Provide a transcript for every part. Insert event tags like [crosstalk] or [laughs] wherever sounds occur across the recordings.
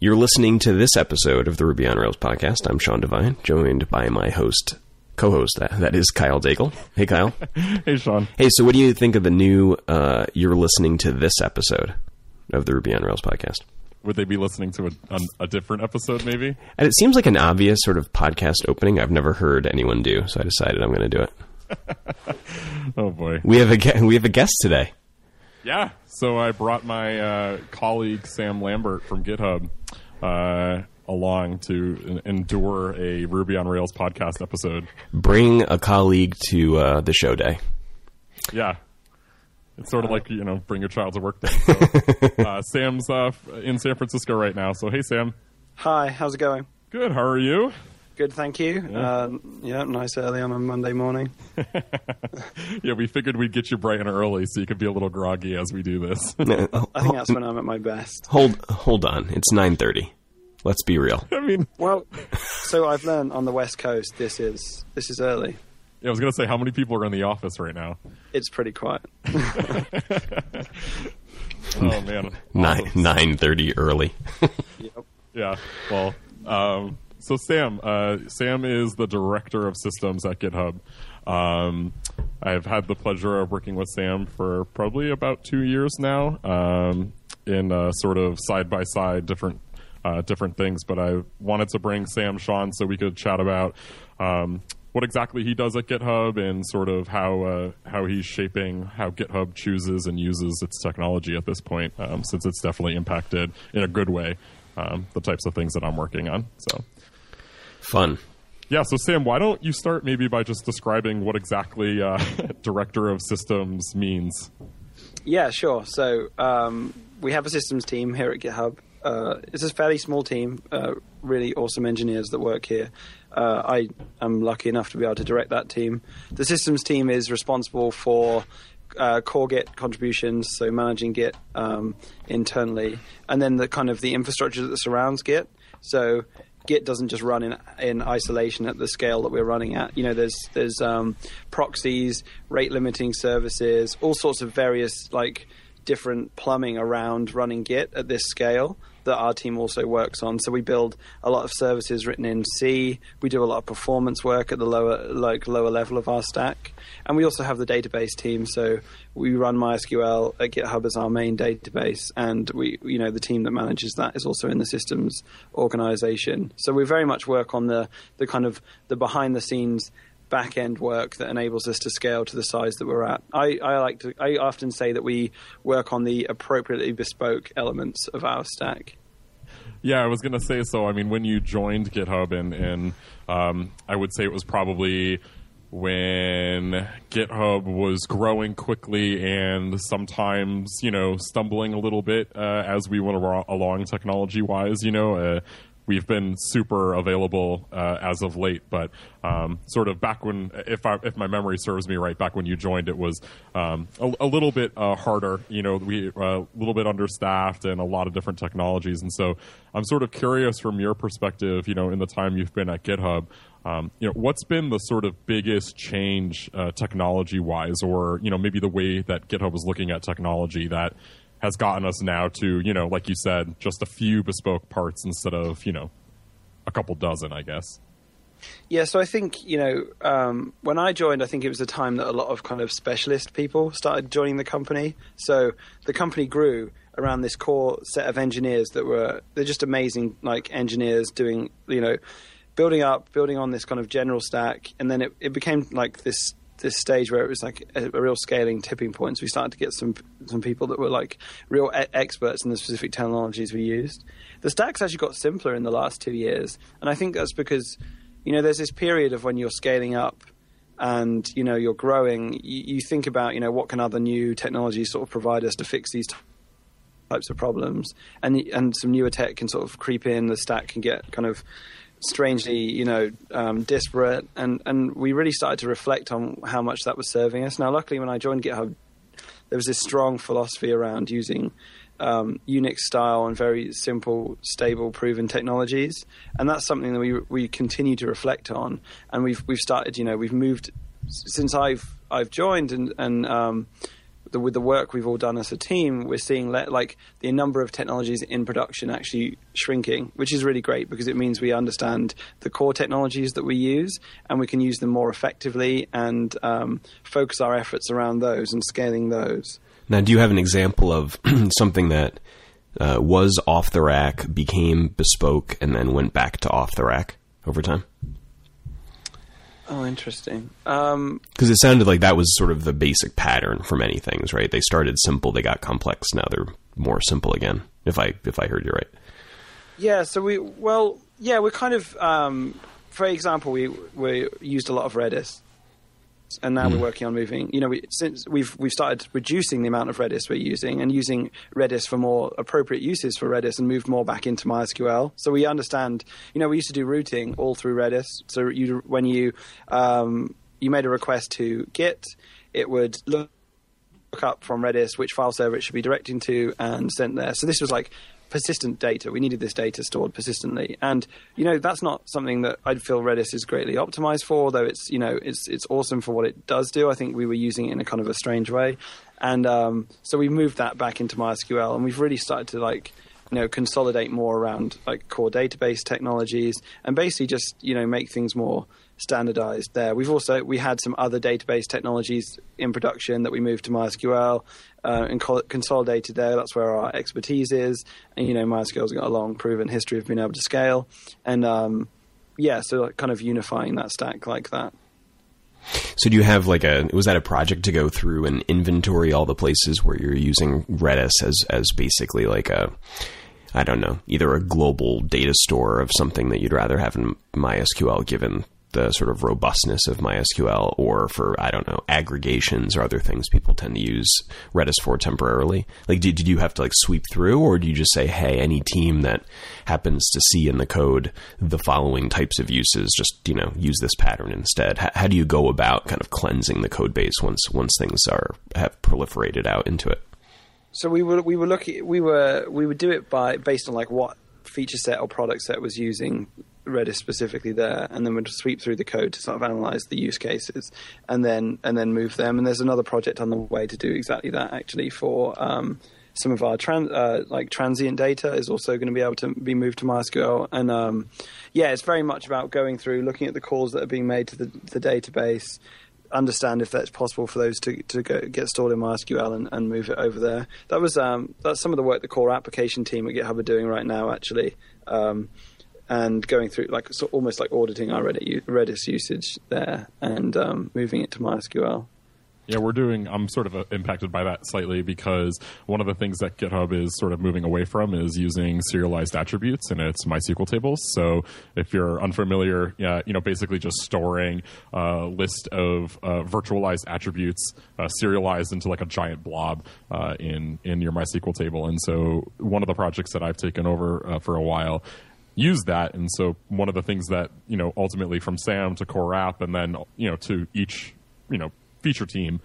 You're listening to this episode of the Ruby on Rails podcast. I'm Sean Devine, joined by my host, co-host, that, that is Kyle Daigle. Hey, Kyle. [laughs] hey, Sean. Hey, so what do you think of the new, uh, you're listening to this episode of the Ruby on Rails podcast? Would they be listening to a, a different episode, maybe? And it seems like an obvious sort of podcast opening I've never heard anyone do, so I decided I'm going to do it. [laughs] oh boy, we have a we have a guest today. Yeah, so I brought my uh, colleague Sam Lambert from GitHub uh, along to endure a Ruby on Rails podcast episode. Bring a colleague to uh, the show day. Yeah, it's sort of like you know, bring your child to work day. So, [laughs] uh, Sam's uh, in San Francisco right now, so hey Sam. Hi, how's it going? Good. How are you? Good, thank you. Yeah, uh, yeah nice early on a Monday morning. [laughs] yeah, we figured we'd get you bright and early so you could be a little groggy as we do this. [laughs] I think that's when I'm at my best. Hold, hold on. It's nine thirty. Let's be real. I mean, well, [laughs] so I've learned on the West Coast this is this is early. Yeah, I was gonna say how many people are in the office right now. It's pretty quiet. oh man, nine nine thirty early. yep. Yeah. Well. Um, so Sam, uh, Sam is the director of systems at GitHub. Um, I've had the pleasure of working with Sam for probably about two years now, um, in uh, sort of side by side different uh, different things. But I wanted to bring Sam Sean so we could chat about um, what exactly he does at GitHub and sort of how uh, how he's shaping how GitHub chooses and uses its technology at this point, um, since it's definitely impacted in a good way um, the types of things that I'm working on. So fun. Yeah, so Sam, why don't you start maybe by just describing what exactly uh, [laughs] director of systems means? Yeah, sure. So um, we have a systems team here at GitHub. Uh, it's a fairly small team, uh, really awesome engineers that work here. Uh, I am lucky enough to be able to direct that team. The systems team is responsible for uh, core Git contributions, so managing Git um, internally, and then the kind of the infrastructure that surrounds Git. So Git doesn't just run in in isolation at the scale that we're running at. You know, there's there's um, proxies, rate limiting services, all sorts of various like different plumbing around running Git at this scale that our team also works on. So we build a lot of services written in C. We do a lot of performance work at the lower like lower level of our stack, and we also have the database team. So we run MySQL at GitHub as our main database, and we you know the team that manages that is also in the systems organization. So we very much work on the the kind of the behind the scenes back end work that enables us to scale to the size that we're at. I, I like to I often say that we work on the appropriately bespoke elements of our stack. Yeah, I was gonna say so. I mean, when you joined GitHub, and and um, I would say it was probably when GitHub was growing quickly and sometimes you know stumbling a little bit uh, as we went along technology wise. You know, uh, we've been super available uh, as of late, but um, sort of back when, if I, if my memory serves me right, back when you joined, it was um, a, a, little bit uh, harder. You know, we uh, a little bit understaffed and a lot of different technologies, and so I'm sort of curious from your perspective. You know, in the time you've been at GitHub. Um, you know, what's been the sort of biggest change uh, technology-wise, or you know, maybe the way that GitHub is looking at technology that has gotten us now to, you know, like you said, just a few bespoke parts instead of, you know, a couple dozen, I guess. Yeah, so I think, you know, um, when I joined, I think it was a time that a lot of kind of specialist people started joining the company. So the company grew around this core set of engineers that were, they're just amazing, like engineers doing, you know, building up, building on this kind of general stack. And then it, it became like this this stage where it was like a, a, real scaling tipping point. So we started to get some some people that were like real e- experts in the specific technologies we used. The stacks actually got simpler in the last two years, and I think that's because you know there's this period of when you're scaling up and you know you're growing. You, you think about you know what can other new technologies sort of provide us to fix these. types of problems and and some newer tech can sort of creep in the stack can get kind of strangely, you know, um, disparate, and and we really started to reflect on how much that was serving us. Now, luckily, when I joined GitHub, there was this strong philosophy around using um, Unix style and very simple, stable, proven technologies, and that's something that we we continue to reflect on. And we've we've started, you know, we've moved since I've I've joined, and and um, the, with the work we've all done as a team, we're seeing le- like the number of technologies in production actually shrinking, which is really great because it means we understand the core technologies that we use and we can use them more effectively and um, focus our efforts around those and scaling those. Now, do you have an example of [clears throat] something that uh, was off the rack, became bespoke, and then went back to off the rack over time? Oh, interesting. Um, Because it sounded like that was sort of the basic pattern for many things, right? They started simple, they got complex, now they're more simple again. If I if I heard you right. Yeah, so we well, yeah, we're kind of, um, for example, we we used a lot of Redis, and now we're working on moving. You know, we, since we've we've started reducing the amount of Redis we're using and using Redis for more appropriate uses for Redis, and moved more back into MySQL. So we understand. You know, we used to do routing all through Redis. So you when you um, you made a request to Git, it would look up from Redis which file server it should be directing to and sent there. So this was like persistent data. We needed this data stored persistently, and you know that's not something that I'd feel Redis is greatly optimized for. Though it's you know it's it's awesome for what it does do. I think we were using it in a kind of a strange way, and um, so we moved that back into MySQL, and we've really started to like you know consolidate more around like core database technologies and basically just you know make things more standardized there. We've also we had some other database technologies in production that we moved to MySQL uh, and co- consolidated there. That's where our expertise is, and you know MySQL's got a long proven history of being able to scale, and um, yeah, so like kind of unifying that stack like that. So do you have like a was that a project to go through and inventory all the places where you're using Redis as as basically like a I don't know, either a global data store of something that you'd rather have in MySQL given the sort of robustness of MySQL or for I don't know, aggregations or other things people tend to use Redis for temporarily? Like did, did you have to like sweep through or do you just say, "Hey, any team that happens to see in the code the following types of uses, just, you know, use this pattern instead?" How, how do you go about kind of cleansing the code base once once things are have proliferated out into it? So we were we were looking we were we would do it by based on like what feature set or product set was using Redis specifically there, and then we'd sweep through the code to sort of analyze the use cases, and then and then move them. And there's another project on the way to do exactly that actually for. Um, some of our uh, like transient data is also going to be able to be moved to MySQL, and um, yeah, it's very much about going through, looking at the calls that are being made to the, the database, understand if that's possible for those to to go, get stored in MySQL and, and move it over there. That was um, that's some of the work the core application team at GitHub are doing right now, actually, um, and going through like so almost like auditing our Redis usage there and um, moving it to MySQL. Yeah, we're doing. I'm sort of uh, impacted by that slightly because one of the things that GitHub is sort of moving away from is using serialized attributes in its MySQL tables. So if you're unfamiliar, yeah, you know, basically just storing a list of uh, virtualized attributes uh, serialized into like a giant blob uh, in in your MySQL table. And so one of the projects that I've taken over uh, for a while use that. And so one of the things that you know ultimately from Sam to Core App and then you know to each you know feature team,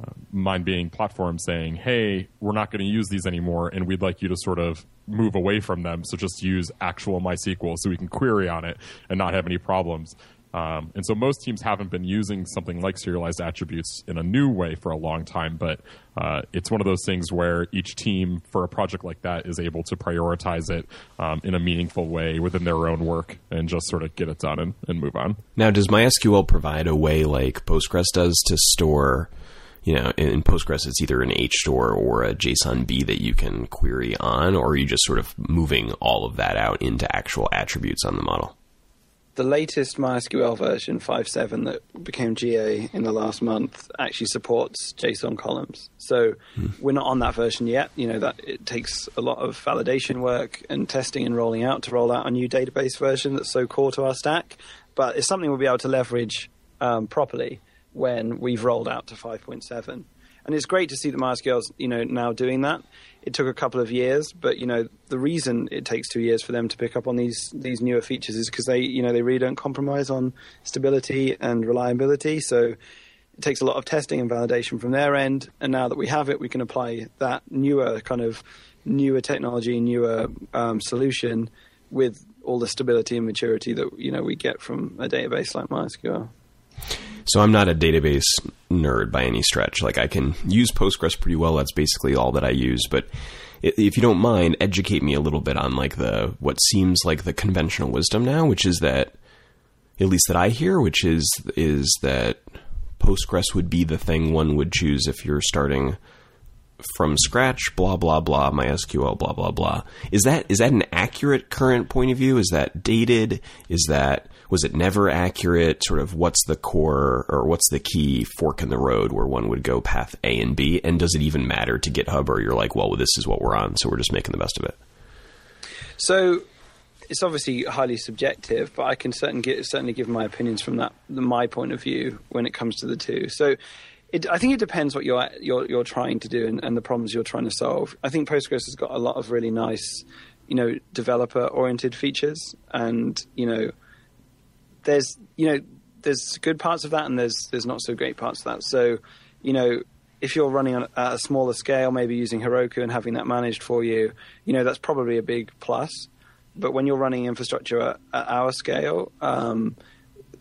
uh, mine being platform saying, hey, we're not going to use these anymore, and we'd like you to sort of move away from them. So just use actual MySQL so we can query on it and not have any problems. Um, and so most teams haven't been using something like serialized attributes in a new way for a long time, but uh, it's one of those things where each team for a project like that is able to prioritize it um, in a meaningful way within their own work and just sort of get it done and, and move on. Now, does MySQL provide a way like Postgres does to store, you know, in Postgres it's either an hstore or a JSONB that you can query on, or are you just sort of moving all of that out into actual attributes on the model? The latest MySQL version 5.7 that became GA in the last month actually supports JSON columns. So we're not on that version yet. You know that it takes a lot of validation work and testing and rolling out to roll out a new database version that's so core to our stack. But it's something we'll be able to leverage um, properly when we've rolled out to 5.7. And it's great to see that MySQL's you know now doing that. It took a couple of years, but you know the reason it takes two years for them to pick up on these these newer features is because they you know they really don't compromise on stability and reliability. So it takes a lot of testing and validation from their end. And now that we have it, we can apply that newer kind of newer technology, newer um, solution with all the stability and maturity that you know we get from a database like MySQL. So I'm not a database nerd by any stretch. Like I can use Postgres pretty well. That's basically all that I use. But if you don't mind, educate me a little bit on like the what seems like the conventional wisdom now, which is that at least that I hear, which is is that Postgres would be the thing one would choose if you're starting from scratch, blah blah blah, MySQL, blah blah blah. Is that is that an accurate current point of view? Is that dated? Is that was it never accurate? Sort of what's the core or what's the key fork in the road where one would go path A and B? And does it even matter to GitHub or you're like, well, this is what we're on, so we're just making the best of it? So it's obviously highly subjective, but I can certainly give, certainly give my opinions from that my point of view when it comes to the two. So it, I think it depends what you're you're, you're trying to do and, and, the problems you're trying to solve. I think Postgres has got a lot of really nice, you know, developer oriented features, and you know, there's you know there's good parts of that and there's there's not so great parts of that. So, you know, if you're running on a smaller scale, maybe using Heroku and having that managed for you, you know, that's probably a big plus. But when you're running infrastructure at, at our scale, um,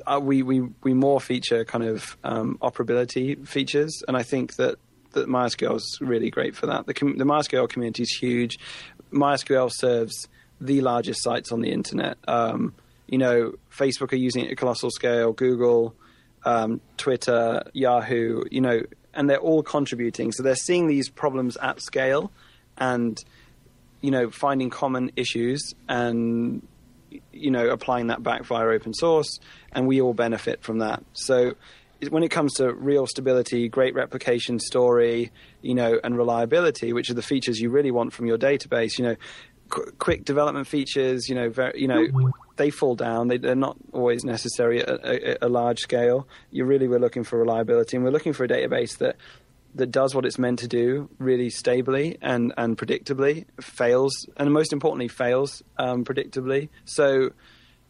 uh, we, we, we more feature kind of um, operability features, and I think that, that MySQL is really great for that. The, com- the MySQL community is huge. MySQL serves the largest sites on the internet. Um, you know, Facebook are using it at a colossal scale, Google, um, Twitter, Yahoo, you know, and they're all contributing. So they're seeing these problems at scale and, you know, finding common issues and you know, applying that back via open source, and we all benefit from that. So when it comes to real stability, great replication story, you know, and reliability, which are the features you really want from your database, you know, qu- quick development features, you know, very, you know, they fall down. They, are not always necessary at a, a, large scale. You really were looking for reliability, and we're looking for a database that that does what it's meant to do really stably and, and predictably, fails, and most importantly, fails um, predictably. So,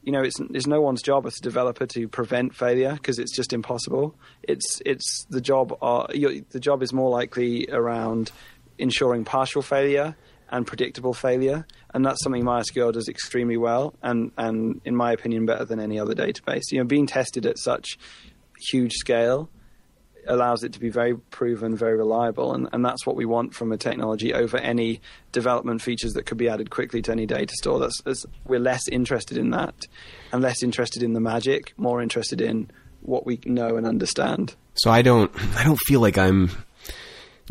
you know, it's, it's no one's job as a developer to prevent failure because it's just impossible. It's it's the job. Uh, the job is more likely around ensuring partial failure and predictable failure, and that's something MySQL does extremely well, and and in my opinion, better than any other database. You know, being tested at such huge scale allows it to be very proven, very reliable, and, and that's what we want from a technology over any development features that could be added quickly to any data store. That's, that's we're less interested in that, and less interested in the magic, more interested in what we know and understand. So I don't, I don't feel like I'm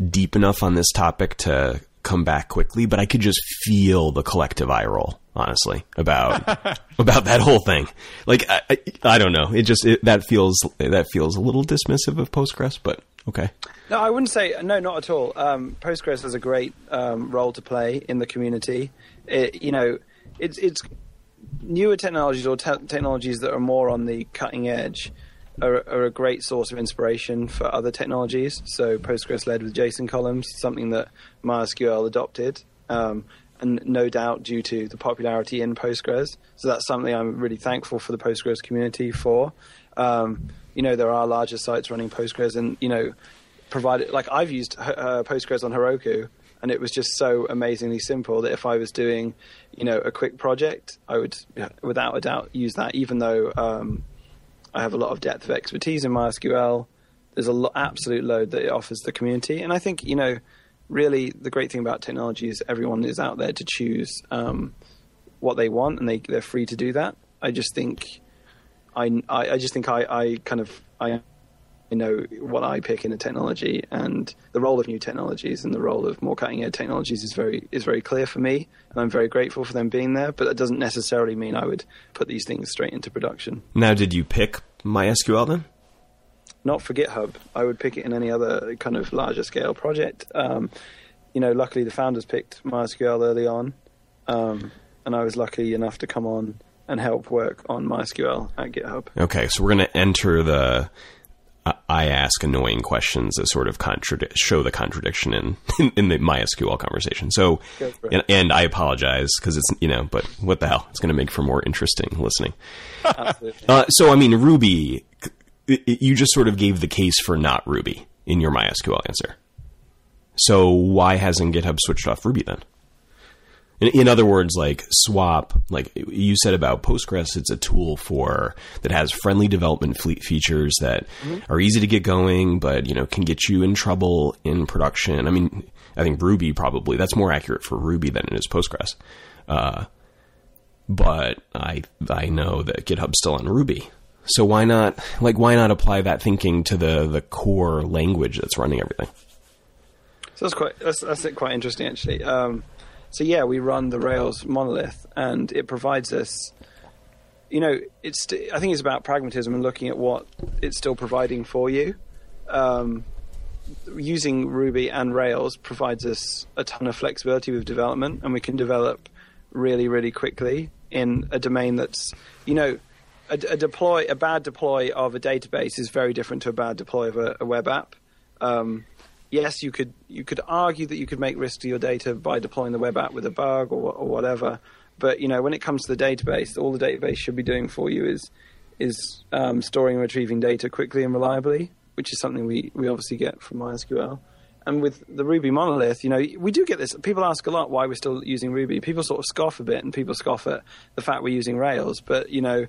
deep enough on this topic to come back quickly, but I could just feel the collective eye roll, honestly, about [laughs] about that whole thing. Like I, I, I don't know, it just it, that feels that feels a little dismissive of Postgres, but okay. No, I wouldn't say no, not at all. Um, Postgres has a great um, role to play in the community. It, you know, it's it's newer technologies or te- technologies that are more on the cutting edge are, are, a great source of inspiration for other technologies. So Postgres led with JSON columns, something that MySQL adopted, um, and no doubt due to the popularity in Postgres. So that's something I'm really thankful for the Postgres community for. Um, you know, there are larger sites running Postgres, and you know, provided like I've used uh, Postgres on Heroku, and it was just so amazingly simple that if I was doing, you know, a quick project, I would, without a doubt, use that. Even though um, I have a lot of depth of expertise in MySQL. There's a lo- absolute load that it offers the community, and I think you know, really, the great thing about technology is everyone is out there to choose um, what they want, and they they're free to do that. I just think, I I, I just think I, I kind of I know what I pick in a technology, and the role of new technologies and the role of more cutting edge technologies is very is very clear for me, and I'm very grateful for them being there. But that doesn't necessarily mean I would put these things straight into production. Now, did you pick MySQL then? Not for GitHub. I would pick it in any other kind of larger scale project. Um, you know, luckily the founders picked MySQL early on, um, and I was lucky enough to come on and help work on MySQL at GitHub. Okay, so we're going to enter the I ask annoying questions that sort of contradict, show the contradiction in, [laughs] in, in the MySQL conversation. So, and, and, I apologize because it's, you know, but what the hell? It's going to make for more interesting listening. uh, so, I mean, Ruby, you just sort of gave the case for not Ruby in your MySQL answer. So, why hasn't GitHub switched off Ruby then? In, in other words, like swap, like you said about Postgres, it's a tool for that has friendly development fleet features that are easy to get going, but you know can get you in trouble in production. I mean, I think Ruby probably that's more accurate for Ruby than it is Postgres. Uh, but I I know that GitHub's still on Ruby. So why not like why not apply that thinking to the the core language that's running everything? So that's quite that's, that's quite interesting actually. Um, so yeah, we run the Rails monolith, and it provides us. You know, it's. I think it's about pragmatism and looking at what it's still providing for you. Um, using Ruby and Rails provides us a ton of flexibility with development, and we can develop really, really quickly in a domain that's, you know, a, a deploy, a bad deploy of a database is very different to a bad deploy of a, a web app. Um, yes, you could you could argue that you could make risk to your data by deploying the web app with a bug or, or whatever. But you know, when it comes to the database, all the database should be doing for you is is um, storing and retrieving data quickly and reliably, which is something we, we obviously get from MySQL. And with the Ruby monolith, you know, we do get this. People ask a lot why we're still using Ruby. People sort of scoff a bit, and people scoff at the fact we're using Rails. But you know,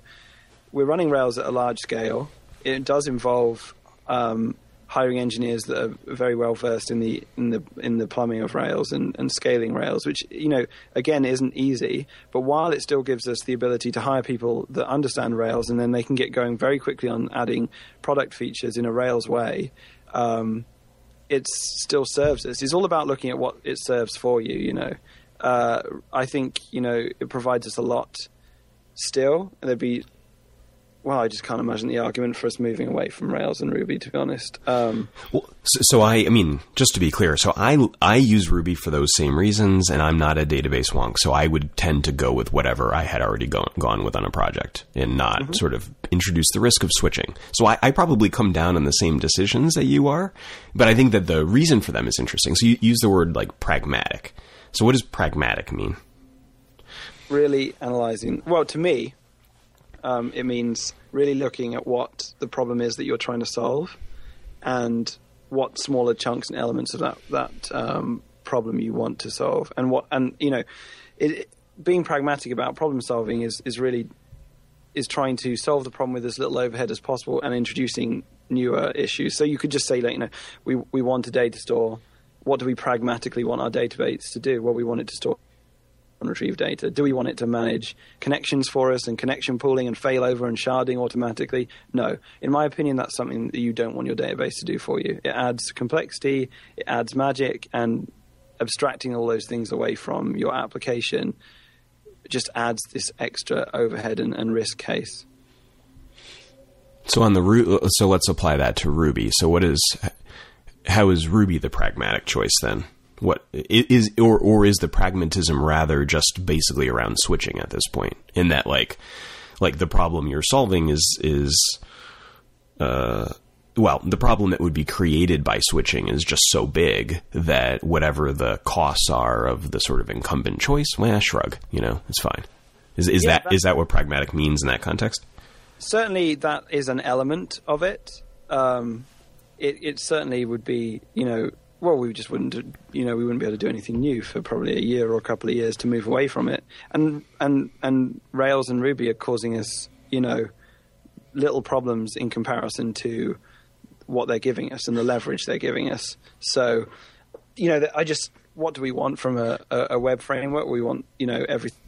we're running Rails at a large scale. It does involve um, hiring engineers that are very well versed in the in the in the plumbing of Rails and, and scaling Rails, which you know again isn't easy. But while it still gives us the ability to hire people that understand Rails, and then they can get going very quickly on adding product features in a Rails way. Um, it still serves us. It's all about looking at what it serves for you. You know, uh, I think you know it provides us a lot. Still, there'd be well, I just can't imagine the argument for us moving away from Rails and Ruby, to be honest. Um, well, so, so, I, I mean, just to be clear, so I, I use Ruby for those same reasons, and I'm not a database wonk, so I would tend to go with whatever I had already gone, gone with on a project and not mm-hmm. sort of introduce the risk of switching. So I, I, probably come down on the same decisions that you are, but I think that the reason for them is interesting. So you use the word like pragmatic. So what does pragmatic mean? Really analyzing. Well, to me, um, it means really looking at what the problem is that you're trying to solve, and what smaller chunks and elements of that that um, problem you want to solve, and what and you know, it, being pragmatic about problem solving is is really is trying to solve the problem with as little overhead as possible and introducing newer issues. So you could just say, like, you know, we we want a data store. What do we pragmatically want our database to do? Well, we want it to store and retrieve data? Do we want it to manage connections for us and connection pooling and failover and sharding automatically? No. In my opinion, that's something that you don't want your database to do for you. It adds complexity, it adds magic, and abstracting all those things away from your application just adds this extra overhead and, and risk case. So on the root, so let's apply that to Ruby. So what is how is Ruby the pragmatic choice then? What is or or is the pragmatism rather just basically around switching at this point? In that like like the problem you're solving is is uh well the problem that would be created by switching is just so big that whatever the costs are of the sort of incumbent choice well shrug you know it's fine. Is is yeah, that is that what pragmatic means in that context? Certainly that is an element of it. Um it, it certainly would be you know well, we just wouldn't, you know, we wouldn't be able to do anything new for probably a year or a couple of years to move away from it. And and and Rails and Ruby are causing us, you know, little problems in comparison to what they're giving us and the leverage they're giving us. So, you know, I just, what do we want from a, a web framework? We want, you know, everything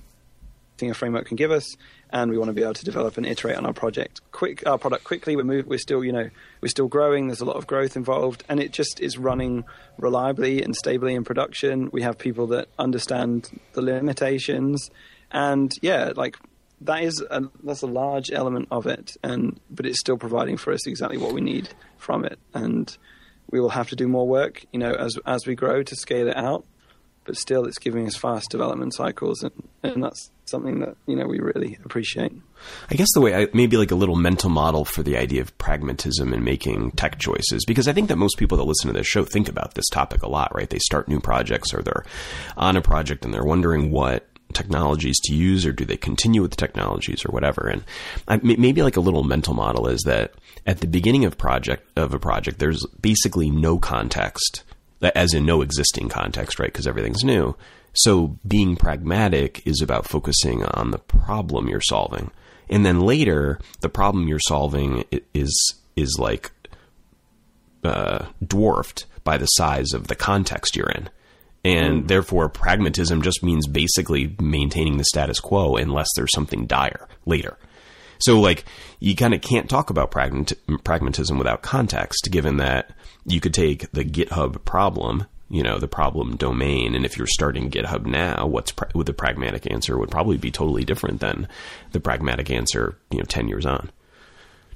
a framework can give us and we want to be able to develop and iterate on our project quick our product quickly. We're move, we're still you know we're still growing. There's a lot of growth involved, and it just is running reliably and stably in production. We have people that understand the limitations, and yeah, like that is a, that's a large element of it, and but it's still providing for us exactly what we need from it, and we will have to do more work, you know, as as we grow to scale it out but still it's giving us fast development cycles and, and that's something that you know we really appreciate. I guess the way I, maybe like a little mental model for the idea of pragmatism and making tech choices because i think that most people that listen to this show think about this topic a lot right? They start new projects or they're on a project and they're wondering what technologies to use or do they continue with the technologies or whatever. And I, maybe like a little mental model is that at the beginning of project of a project there's basically no context as in no existing context, right? Because everything's new. So being pragmatic is about focusing on the problem you're solving. And then later, the problem you're solving is is like uh, dwarfed by the size of the context you're in. And mm. therefore, pragmatism just means basically maintaining the status quo unless there's something dire later. So, like, you kind of can't talk about pragmatism without context, given that you could take the GitHub problem, you know, the problem domain, and if you're starting GitHub now, what's pra- with the pragmatic answer would probably be totally different than the pragmatic answer, you know, ten years on.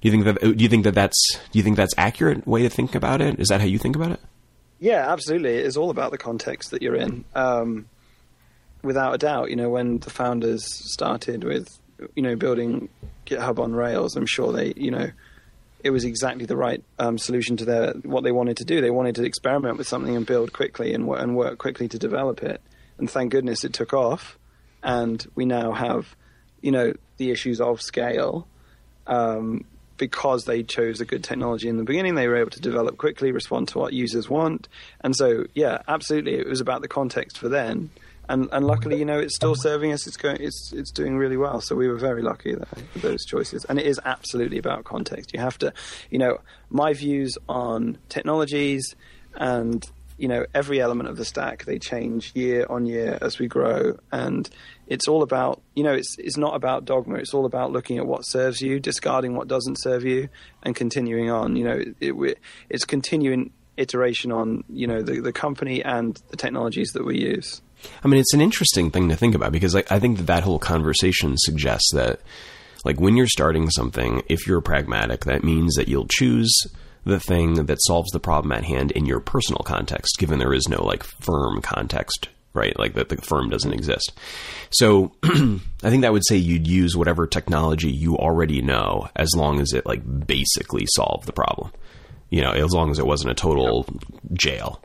Do you think that? Do you think that that's? Do you think that's accurate way to think about it? Is that how you think about it? Yeah, absolutely. It's all about the context that you're in. Um, without a doubt, you know, when the founders started with, you know, building GitHub on Rails, I'm sure they, you know, it was exactly the right um, solution to their what they wanted to do. They wanted to experiment with something and build quickly and, and work quickly to develop it. And thank goodness it took off. And we now have, you know, the issues of scale. Um, because they chose a good technology in the beginning, they were able to develop quickly, respond to what users want. And so, yeah, absolutely, it was about the context for then and and luckily, you know, it's still serving us. It's going, it's it's doing really well. So we were very lucky with those choices. And it is absolutely about context. You have to, you know, my views on technologies and you know every element of the stack they change year on year as we grow and it's all about you know it's it's not about dogma it's all about looking at what serves you discarding what doesn't serve you and continuing on you know it, it, it's continuing iteration on you know the, the company and the technologies that we use I mean, it's an interesting thing to think about because I, I think that that whole conversation suggests that, like, when you're starting something, if you're pragmatic, that means that you'll choose the thing that solves the problem at hand in your personal context, given there is no like firm context, right? Like that the firm doesn't exist. So [clears throat] I think that would say you'd use whatever technology you already know as long as it like basically solved the problem. You know, as long as it wasn't a total jail.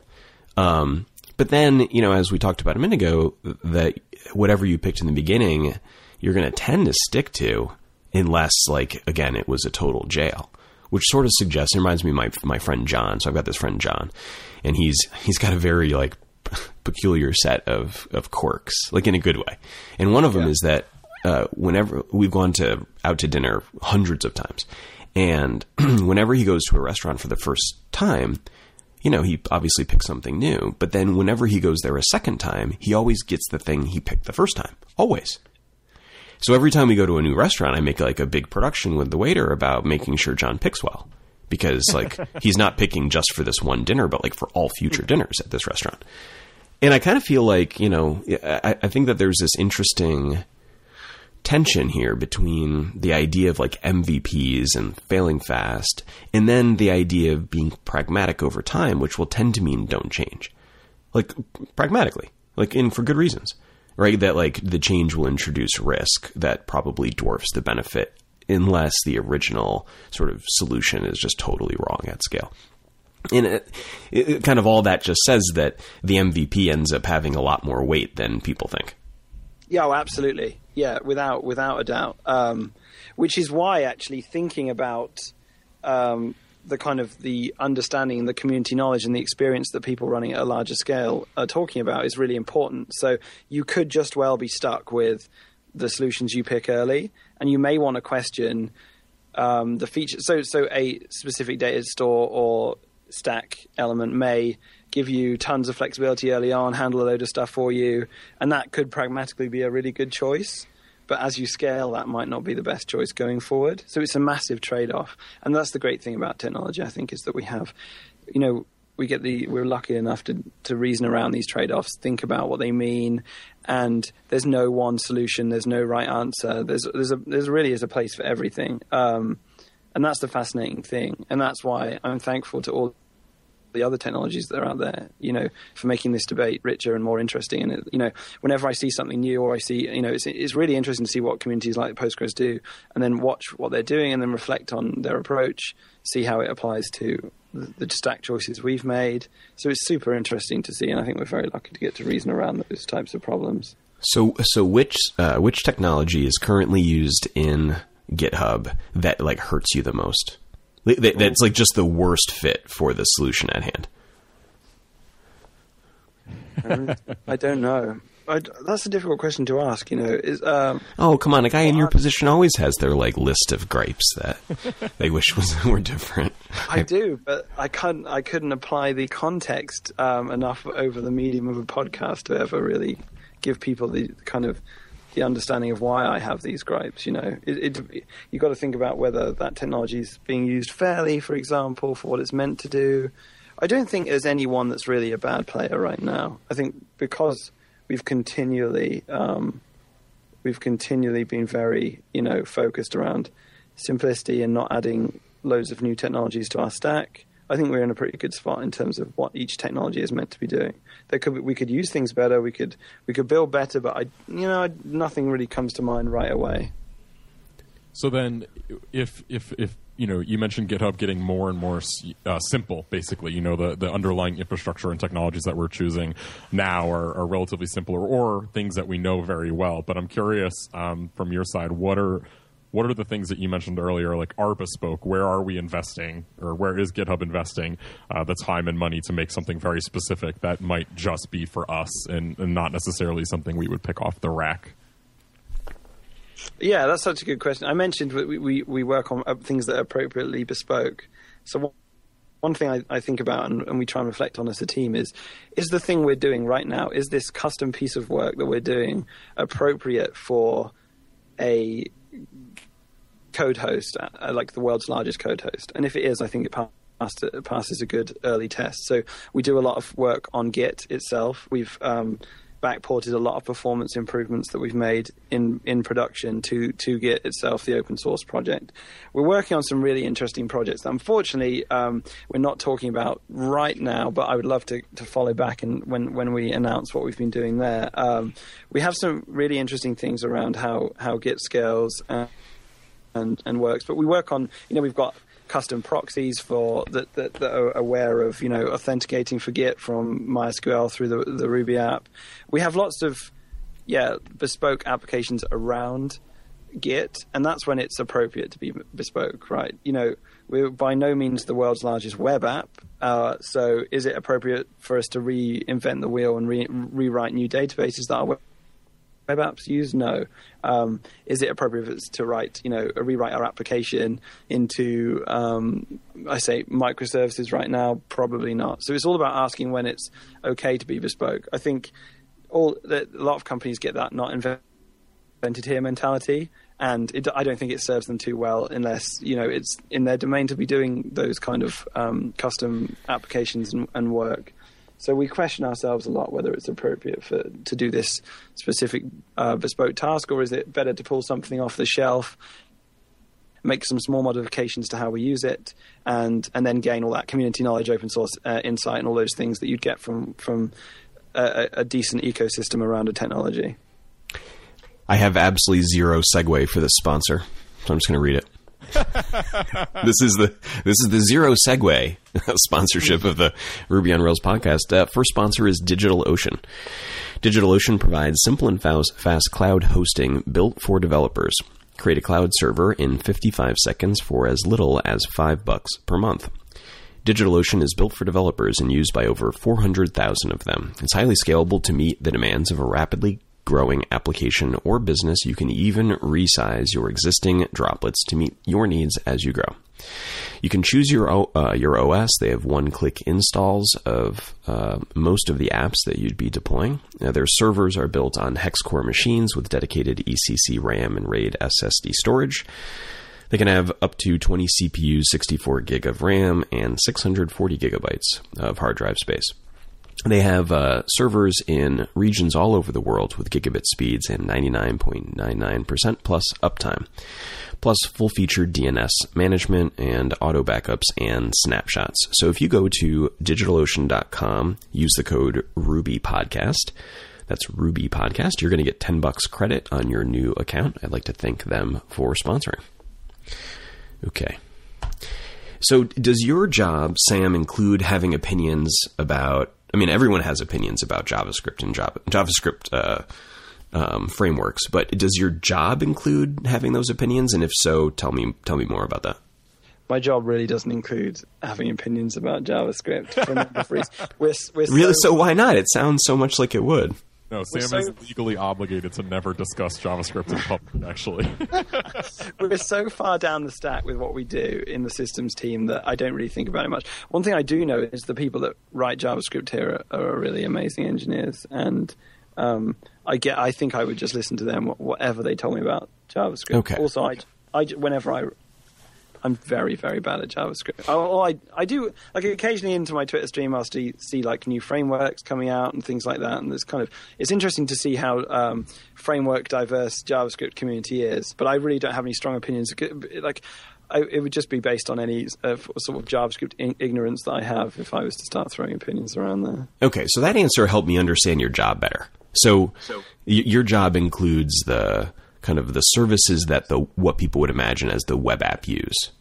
Um, but then, you know, as we talked about a minute ago, that whatever you picked in the beginning, you're going to tend to stick to unless, like, again, it was a total jail. Which sort of suggests, it reminds me of my, my friend John. So I've got this friend John, and he's he's got a very like peculiar set of, of quirks, like in a good way. And one of them yeah. is that uh, whenever we've gone to out to dinner hundreds of times, and [clears throat] whenever he goes to a restaurant for the first time, you know, he obviously picks something new, but then whenever he goes there a second time, he always gets the thing he picked the first time. Always. So every time we go to a new restaurant, I make like a big production with the waiter about making sure John picks well. Because like [laughs] he's not picking just for this one dinner, but like for all future mm. dinners at this restaurant. And I kind of feel like, you know, I, I think that there's this interesting tension here between the idea of like MVPs and failing fast, and then the idea of being pragmatic over time, which will tend to mean don't change. Like pragmatically, like in for good reasons, right? That like the change will introduce risk that probably dwarfs the benefit unless the original sort of solution is just totally wrong at scale. And it, it, kind of all that just says that the MVP ends up having a lot more weight than people think. Yeah, oh, absolutely. Yeah, without without a doubt. Um, which is why actually thinking about um, the kind of the understanding, the community knowledge, and the experience that people running at a larger scale are talking about is really important. So you could just well be stuck with the solutions you pick early, and you may want to question um, the feature. So, so a specific data store or stack element may give you tons of flexibility early on, handle a load of stuff for you, and that could pragmatically be a really good choice. But as you scale, that might not be the best choice going forward. So it's a massive trade off. And that's the great thing about technology, I think, is that we have, you know, we get the we're lucky enough to to reason around these trade-offs, think about what they mean, and there's no one solution, there's no right answer. There's there's a there's really is a place for everything, um, and that's the fascinating thing, and that's why I'm thankful to all the other technologies that are out there, you know, for making this debate richer and more interesting. And, it, you know, whenever I see something new or I see, you know, it's, it's really interesting to see what communities like Postgres do and then watch what they're doing and then reflect on their approach, see how it applies to the, the stack choices we've made. So it's super interesting to see. And I think we're very lucky to get to reason around those types of problems. So, so which uh, which technology is currently used in GitHub that like hurts you the most? That's like just the worst fit for the solution at hand. I don't know. I, that's a difficult question to ask. You know, is um, Oh, come on! A guy in your position always has their like list of gripes that [laughs] they wish was were different. I do, but I couldn't. I couldn't apply the context um, enough over the medium of a podcast to ever really give people the kind of the understanding of why I have these gripes. You know, it, it, you got to think about whether that technology is being used fairly, for example, for what it's meant to do. I don't think there's anyone that's really a bad player right now. I think because we've continually um, we've continually been very you know focused around simplicity and not adding loads of new technologies to our stack. I think we're in a pretty good spot in terms of what each technology is meant to be doing. There could we could use things better. We could we could build better, but I you know nothing really comes to mind right away. So then, if if if you know, you mentioned GitHub getting more and more uh, simple. Basically, you know, the the underlying infrastructure and technologies that we're choosing now are, are relatively simpler, or things that we know very well. But I'm curious um, from your side, what are what are the things that you mentioned earlier, like are bespoke? Where are we investing, or where is GitHub investing uh, the time and money to make something very specific that might just be for us and, and not necessarily something we would pick off the rack? Yeah, that's such a good question. I mentioned we we, we work on uh, things that are appropriately bespoke. So one thing I, I think about and, and, we try and reflect on as a team is is the thing we're doing right now is this custom piece of work that we're doing appropriate for a code host uh, like the world's largest code host and if it is i think it passed, it passes a good early test so we do a lot of work on git itself we've um, backported a lot of performance improvements that we've made in, in production to, to Git itself, the open source project. We're working on some really interesting projects unfortunately um, we're not talking about right now, but I would love to, to follow back and when, when we announce what we've been doing there. Um, we have some really interesting things around how, how Git scales and, and, and works, but we work on, you know, we've got custom proxies for that, that, that, are aware of you know authenticating for Git from MySQL through the, the Ruby app. We have lots of yeah bespoke applications around Git, and that's when it's appropriate to be bespoke, right? You know, we're by no means the world's largest web app, uh, so is it appropriate for us to reinvent the wheel and re- rewrite new databases that are web apps use? No. Um, is it appropriate to write, you know, rewrite our application into, um, I say, microservices right now? Probably not. So it's all about asking when it's okay to be bespoke. I think all a lot of companies get that not invented here mentality, and it, I don't think it serves them too well unless you know it's in their domain to be doing those kind of um, custom applications and, and work. So we question ourselves a lot whether it's appropriate for to do this specific uh, bespoke task, or is it better to pull something off the shelf, make some small modifications to how we use it, and and then gain all that community knowledge, open source uh, insight, and all those things that you'd get from from a, a decent ecosystem around a technology. I have absolutely zero segue for this sponsor, so I'm just going to read it. [laughs] this is the this is the zero segue [laughs] sponsorship of the Ruby on Rails podcast. Uh, first sponsor is DigitalOcean. DigitalOcean provides simple and fast, cloud hosting built for developers. Create a cloud server in 55 seconds for as little as 5 bucks per month. DigitalOcean is built for developers and used by over 400,000 of them. It's highly scalable to meet the demands of a rapidly growing application or business, you can even resize your existing droplets to meet your needs as you grow. You can choose your uh, your OS. They have one-click installs of uh, most of the apps that you'd be deploying. Now, their servers are built on hex-core machines with dedicated ECC RAM and RAID SSD storage. They can have up to 20 CPUs, 64 gig of RAM, and 640 gigabytes of hard drive space. They have uh, servers in regions all over the world with gigabit speeds and 99.99% plus uptime, plus full featured DNS management and auto backups and snapshots. So if you go to digitalocean.com, use the code Ruby Podcast. That's Ruby Podcast. You're going to get 10 bucks credit on your new account. I'd like to thank them for sponsoring. Okay. So, does your job, Sam, include having opinions about I mean, everyone has opinions about JavaScript and Java, JavaScript uh, um, frameworks, but does your job include having those opinions? And if so, tell me tell me more about that. My job really doesn't include having opinions about JavaScript for we're, we're really? So, so why not? It sounds so much like it would. No, Sam so- is legally obligated to never discuss JavaScript in public. [laughs] Actually, [laughs] we're so far down the stack with what we do in the systems team that I don't really think about it much. One thing I do know is the people that write JavaScript here are, are really amazing engineers, and um, I get. I think I would just listen to them whatever they told me about JavaScript. Okay. Also, I, I whenever I. I'm very, very bad at JavaScript. Oh, I, I do like occasionally into my Twitter stream. I'll see, see like new frameworks coming out and things like that. And it's kind of it's interesting to see how um, framework diverse JavaScript community is. But I really don't have any strong opinions. Like I, it would just be based on any uh, sort of JavaScript in- ignorance that I have if I was to start throwing opinions around there. Okay, so that answer helped me understand your job better. So, y- your job includes the kind of the services that the what people would imagine as the web app use,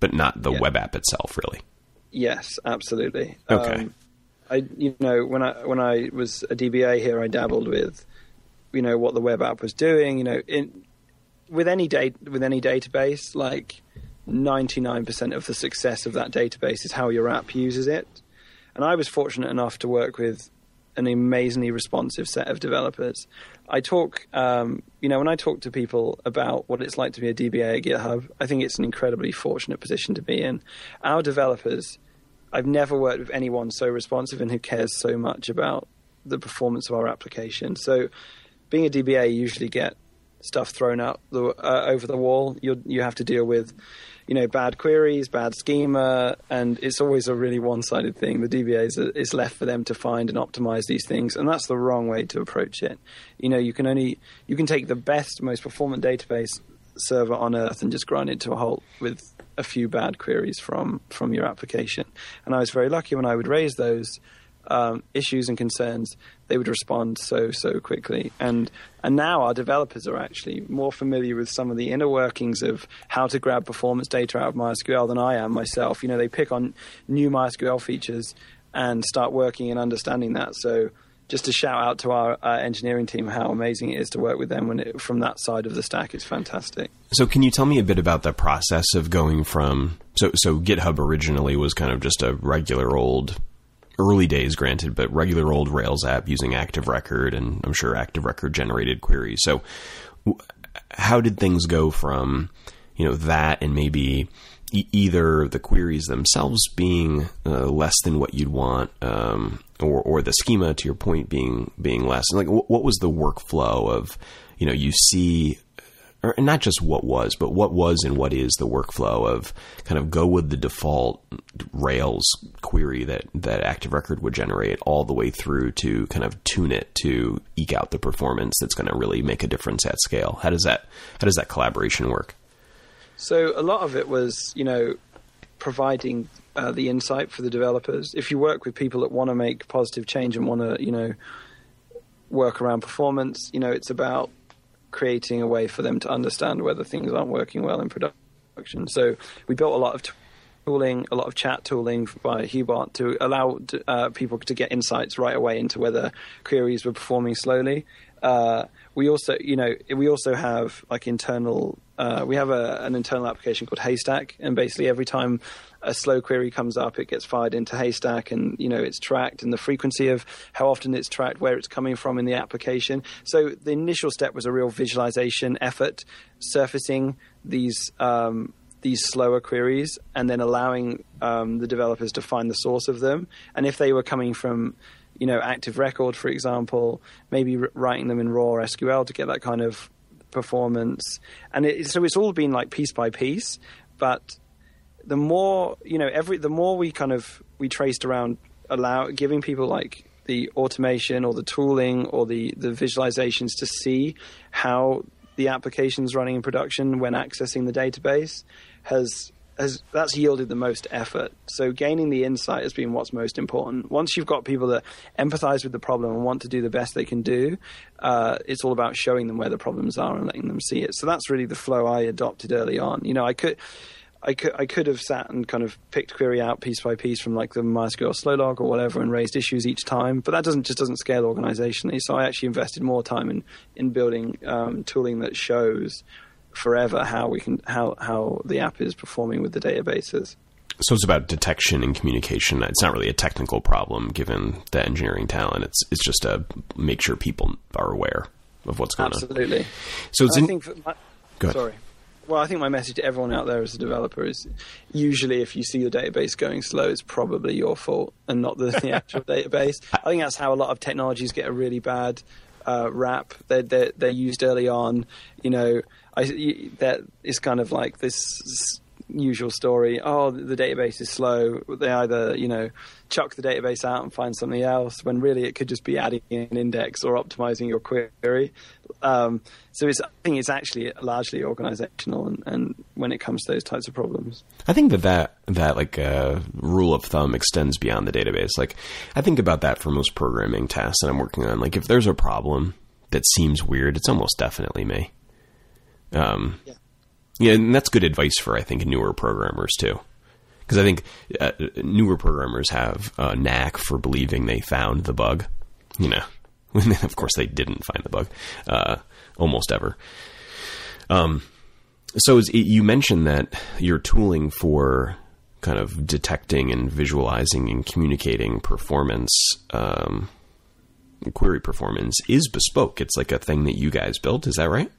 but not the Yeah. web app itself, really. Yes, absolutely. Okay. Um, I, you know, when I when I was a DBA here, I dabbled with, you know, what the web app was doing. You know, in with any date with any database, like ninety nine percent of the success of that database is how your app uses it. And I was fortunate enough to work with an amazingly responsive set of developers. I talk, um, you know, when I talk to people about what it's like to be a DBA at GitHub, I think it's an incredibly fortunate position to be in. Our developers, I've never worked with anyone so responsive and who cares so much about the performance of our application. So, being a DBA, you usually get stuff thrown out the, uh, over the wall. You you have to deal with, you know, bad queries, bad schema, and it's always a really one-sided thing. The DBAs is left for them to find and optimize these things, and that's the wrong way to approach it. You know, you can only you can take the best, most performant database server on earth and just grind it to a halt with a few bad queries from from your application. And I was very lucky when I would raise those um, issues and concerns, they would respond so so quickly. And and now our developers are actually more familiar with some of the inner workings of how to grab performance data out of MySQL than I am myself. You know, they pick on new MySQL features and start working and understanding that. So. Just to shout out to our uh, engineering team how amazing it is to work with them when it, from that side of the stack. It's fantastic. So, can you tell me a bit about the process of going from so so GitHub originally was kind of just a regular old early days, granted, but regular old Rails app using Active Record, and I'm sure Active Record generated queries. So, how did things go from you know that and maybe e- either the queries themselves being uh, less than what you'd want, um, or or the schema, to your point, being being less? Like, wh- what was the workflow of you know you see or not just what was, but what was and what is the workflow of kind of go with the default Rails query that, that Active Record would generate all the way through to kind of tune it to eke out the performance that's going to really make a difference at scale. How does that how does that collaboration work? So a lot of it was, you know, providing uh, the insight for the developers. If you work with people that want to make positive change and want to, you know, work around performance, you know, it's about creating a way for them to understand whether things aren't working well in production. So we built a lot of tooling, a lot of chat tooling by Hubot to allow uh, people to get insights right away into whether queries were performing slowly. Uh, we also, you know, we also have like internal. Uh, we have a, an internal application called Haystack, and basically every time a slow query comes up, it gets fired into Haystack, and you know it's tracked, and the frequency of how often it's tracked, where it's coming from in the application. So the initial step was a real visualization effort, surfacing these um, these slower queries, and then allowing um, the developers to find the source of them. And if they were coming from you know, Active Record, for example, maybe writing them in raw SQL to get that kind of performance. And it, so it's all been like piece by piece, but the more you know, every the more we kind of we traced around allow giving people like the automation or the tooling or the the visualizations to see how the applications running in production when accessing the database has has that's yielded the most effort. So gaining the insight has been what's most important. Once you've got people that empathize with the problem and want to do the best they can do, uh, it's all about showing them where the problems are and letting them see it. So that's really the flow I adopted early on. You know, I could. I could I could have sat and kind of picked query out piece by piece from like the MySQL slow log or whatever and raised issues each time, but that doesn't just doesn't scale organizationally. So I actually invested more time in in building um, tooling that shows forever how we can how how the app is performing with the databases. So it's about detection and communication. It's not really a technical problem given the engineering talent. It's it's just to make sure people are aware of what's going Absolutely. on. Absolutely. So it's I in, think my, Go ahead. sorry. Well, I think my message to everyone out there as a developer is usually if you see your database going slow, it's probably your fault and not the, the [laughs] actual database. I think that's how a lot of technologies get a really bad uh, rap. They're, they're, they're used early on. You know, I, that is kind of like this usual story. Oh, the database is slow. They either you know chuck the database out and find something else, when really it could just be adding an index or optimizing your query. Um, so it's, I think it's actually largely organizational, and, and when it comes to those types of problems. I think that that that like uh, rule of thumb extends beyond the database. Like I think about that for most programming tasks that I'm working on. Like if there's a problem that seems weird, it's almost definitely me. Um, Yeah. yeah, and that's good advice for I think newer programmers too, because I think uh, newer programmers have a knack for believing they found the bug. You know, [laughs] when of course they didn't find the bug, uh, almost ever. Um, so is it, you mentioned that your tooling for kind of detecting and visualizing and communicating performance, um, query performance, is bespoke. It's like a thing that you guys built. Is that right?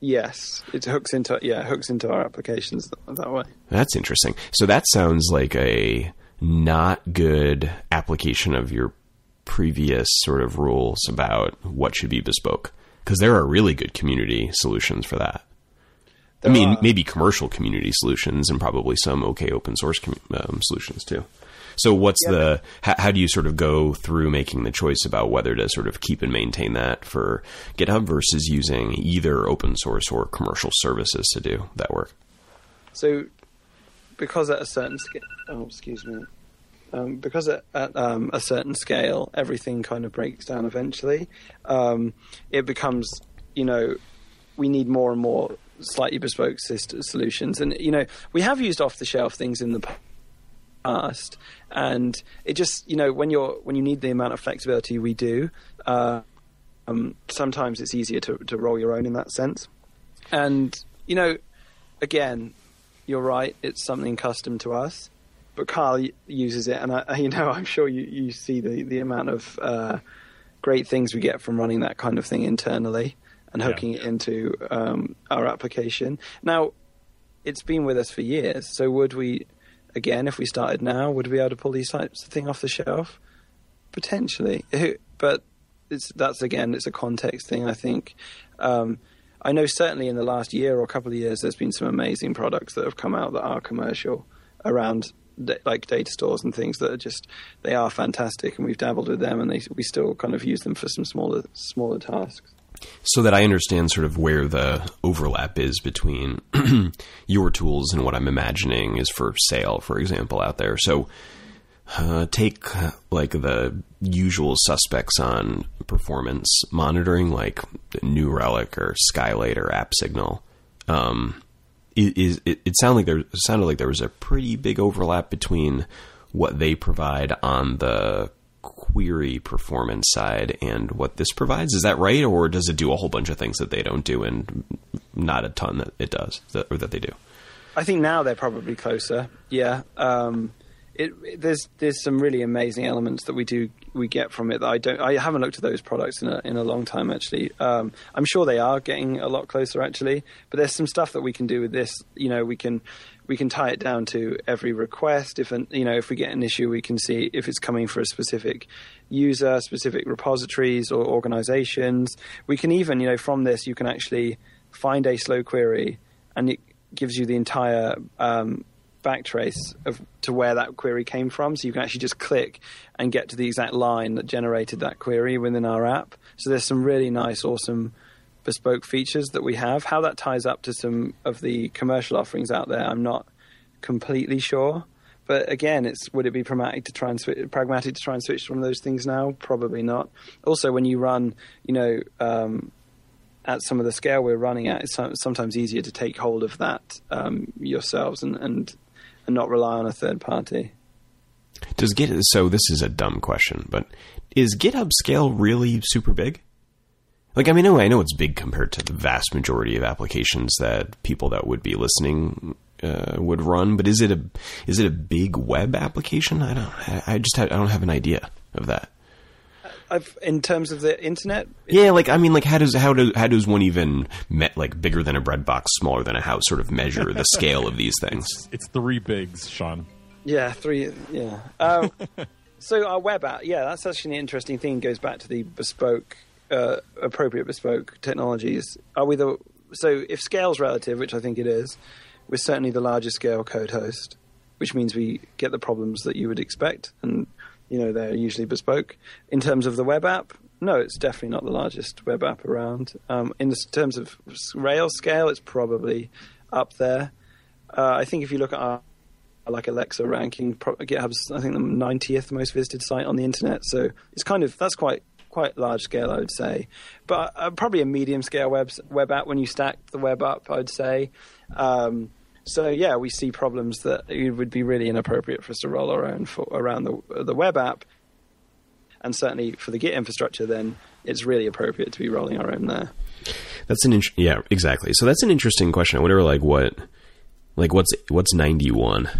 Yes, it hooks into yeah, it hooks into our applications that, that way. That's interesting. So that sounds like a not good application of your previous sort of rules about what should be bespoke. Because there are really good community solutions for that. I mean, are- maybe commercial community solutions and probably some okay open source com- um, solutions too. So, what's Yeah. the how, how do you sort of go through making the choice about whether to sort of keep and maintain that for GitHub versus using either open source or commercial services to do that work? So, because at a certain scale, oh, excuse me, um, because at, at um, a certain scale, everything kind of breaks down eventually. Um, it becomes, you know, we need more and more slightly bespoke solutions, and you know, we have used off-the-shelf things in the past, and it just, you know, when you're when you need the amount of flexibility we do. Uh, um, sometimes it's easier to, to roll your own in that sense. And, you know, again, you're right, it's something custom to us. But Carl uses it, and I, [laughs] you know, I'm sure you, you see the, the amount of uh, great things we get from running that kind of thing internally and Yeah. hooking it into um, our application. Now, it's been with us for years, so would we, again, if we started now, would we be able to pull these types of thing off the shelf? Potentially, [laughs] but it's that's again it's a context thing. I think. Um, I know certainly in the last year or couple of years, there's been some amazing products that have come out that are commercial around like data stores and things that are just they are fantastic, and we've dabbled with them, and they, we still kind of use them for some smaller smaller tasks. So that I understand sort of where the overlap is between [clears throat] your tools and what I'm imagining is for sale, for example, out there. So uh, take uh, like the usual suspects on performance monitoring, like New Relic or Skylight or AppSignal. Um, it, it sounded like there it sounded like there was a pretty big overlap between what they provide on the query performance side and what this provides. Is that right, or does it do a whole bunch of things that they don't do and not a ton that it does that, or that they do? I think now they're probably closer. Yeah. Um, it, it- there's there's some really amazing elements that we do we get from it that I don't I haven't looked at those products in a in a long time actually. Um, I'm sure they are getting a lot closer actually, but there's some stuff that we can do with this. You know, we can we can tie it down to every request. If an, you know if we get an issue, we can see if it's coming for a specific user, specific repositories or organizations. We can even you know from this you can actually find a slow query and it gives you the entire um, backtrace of to where that query came from. So you can actually just click and get to the exact line that generated that query within our app. So there's some really nice, awesome bespoke features that we have. How that ties up to some of the commercial offerings out there, I'm not completely sure. But again, it's would it be pragmatic to try and swi- pragmatic to try and switch from those things now? Probably not. Also, when you run, you know, um, at some of the scale we're running at, it's sometimes easier to take hold of that um, yourselves and, and and not rely on a third party. Does Git so this is a dumb question, but is GitHub scale really super big? Like I mean, I know, I know it's big compared to the vast majority of applications that people that would be listening uh, would run. But is it a is it a big web application? I don't. I just have, I don't have an idea of that. I've, in terms of the internet, Yeah, like I mean, like how does how does how does one even met like bigger than a bread box, smaller than a house, sort of measure the scale of these things? It's three bigs, Sean. Yeah, three. Yeah. Um, [laughs] so our web app, yeah, that's actually an interesting thing. It goes back to the bespoke, uh, appropriate bespoke technologies. Are we the so if scale's relative, which I think it is, we're certainly the largest scale code host, which means we get the problems that you would expect, and you know they're usually bespoke. In terms of the web app, no, it's definitely not the largest web app around. Um, in terms of Rails scale, it's probably up there. Uh, I think if you look at our like Alexa ranking. GitHub's I think the 90th most visited site on the internet, so it's kind of that's quite quite large scale, I would say. But uh, probably a medium scale web web app when you stack the web up, I'd say. Um, so yeah, we see problems that it would be really inappropriate for us to roll our own for, around the the web app, and certainly for the Git infrastructure, then it's really appropriate to be rolling our own there. That's an int- yeah, exactly. So that's an interesting question. I wonder like what like what's what's 91?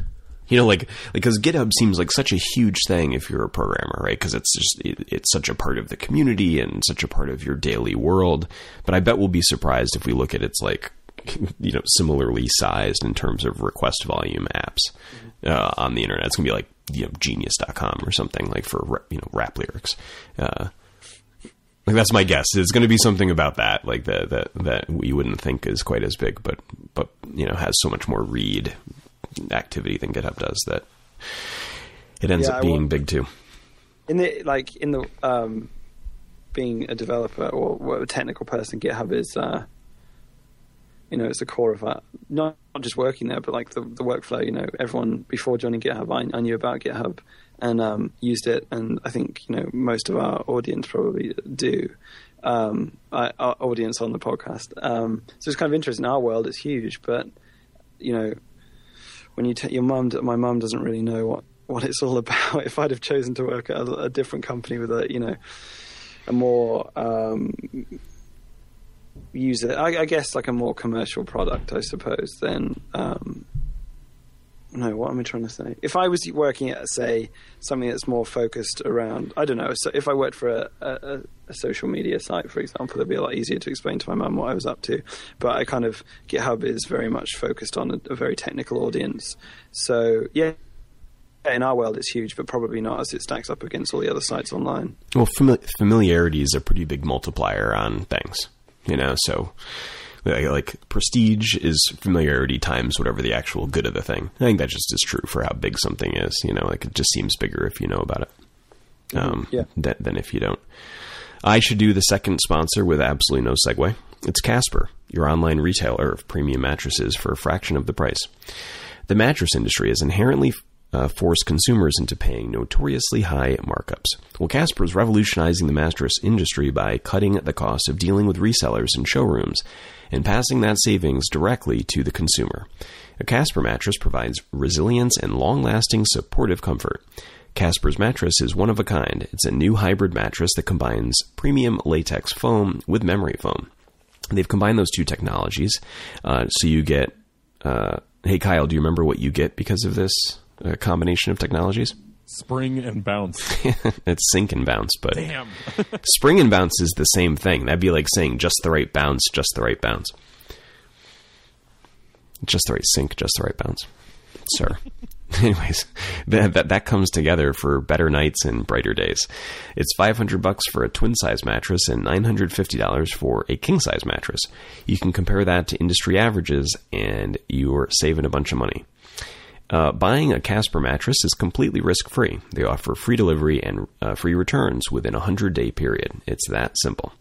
You know, like because GitHub seems like such a huge thing if you're a programmer, right? Because it's just it, it's such a part of the community and such a part of your daily world. But I bet we'll be surprised if we look at its like [laughs] you know similarly sized in terms of request volume apps uh, on the internet. It's gonna be like you know Genius.com or something like for you know rap lyrics. Uh, like that's my guess. It's going to be something about that, like that that that we wouldn't think is quite as big, but but you know has so much more read activity than GitHub does that it ends Yeah, up being big too. in the like in the um, being a developer or, or a technical person, GitHub is uh, you know it's the core of that. Not, not just working there, but like the the workflow. You know, everyone before joining GitHub, I, I knew about GitHub and um, used it, and I think you know most of our audience probably do. Um, I, our audience on the podcast. Um, so it's kind of interesting. Our world is huge, but you know, when you t- your mum, my mum doesn't really know what, what it's all [laughs] about. If I'd have chosen to work at a, a different company with a you know a more um, user, I, I guess like a more commercial product, I suppose. Then um, no, what am I trying to say? If I was working at say something that's more focused around, I don't know. So if I worked for a, a, a social media site, for example, it'd be a lot easier to explain to my mum what I was up to. But I kind of GitHub is very much focused on a, a very technical audience. So yeah, in our world it's huge, but probably not as it stacks up against all the other sites online. Well, fami- familiarity is a pretty big multiplier on things, you know. So, like, prestige is familiarity times whatever the actual good of the thing. I think that just is true for how big something is. You know, like it just seems bigger if you know about it, um, Yeah. than, than if you don't. I should do the second sponsor with absolutely no segue. It's Casper, your online retailer of premium mattresses for a fraction of the price. The mattress industry is inherently uh, forced consumers into paying notoriously high markups. Well, Casper is revolutionizing the mattress industry by cutting the cost of dealing with resellers and showrooms and passing that savings directly to the consumer. A Casper mattress provides resilience and long lasting supportive comfort. Casper's mattress is one of a kind. It's a new hybrid mattress that combines premium latex foam with memory foam. They've combined those two technologies, uh, so you get. Uh, hey, Kyle, do you remember what you get because of this uh, combination of technologies? Spring and bounce. [laughs] it's sink and bounce, but Damn. [laughs] spring and bounce is the same thing. That'd be like saying just the right bounce, just the right bounce. Just the right sink, just the right bounce. Sir. [laughs] Anyways, that, that that comes together for better nights and brighter days. It's 500 bucks for a twin size mattress and $950 for a king size mattress. You can compare that to industry averages and you're saving a bunch of money. Uh, buying a Casper mattress is completely risk free. They offer free delivery and uh, free returns within a 100 day period. It's that simple.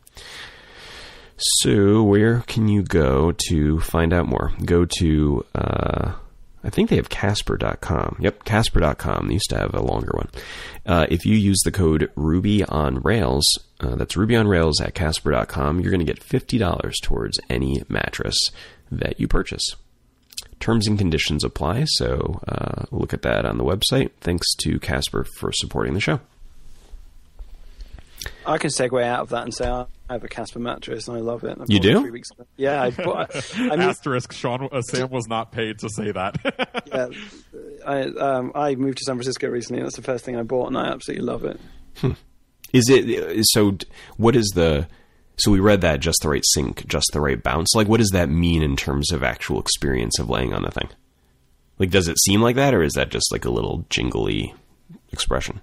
So, where can you go to find out more? Go to, uh, I think they have Casper.com. Yep, Casper.com. They used to have a longer one. Uh, if you use the code Ruby on Rails, uh, that's Ruby on Rails at Casper.com, you're going to get $50 towards any mattress that you purchase. Terms and conditions apply, so uh, look at that on the website. Thanks to Casper for supporting the show. I can segue out of that and say I have a Casper mattress and I love it. I You bought it do? Three weeks ago. Yeah, I bought. [laughs] I mean, Asterisk: Sean uh, Sam was not paid to say that. [laughs] yeah, I um, I moved to San Francisco recently. and That's the first thing I bought, and I absolutely love it. Is it so? What is the? So we read that just the right sink, just the right bounce. Like, what does that mean in terms of actual experience of laying on the thing? Like, does it seem like that, or is that just like a little jingly expression?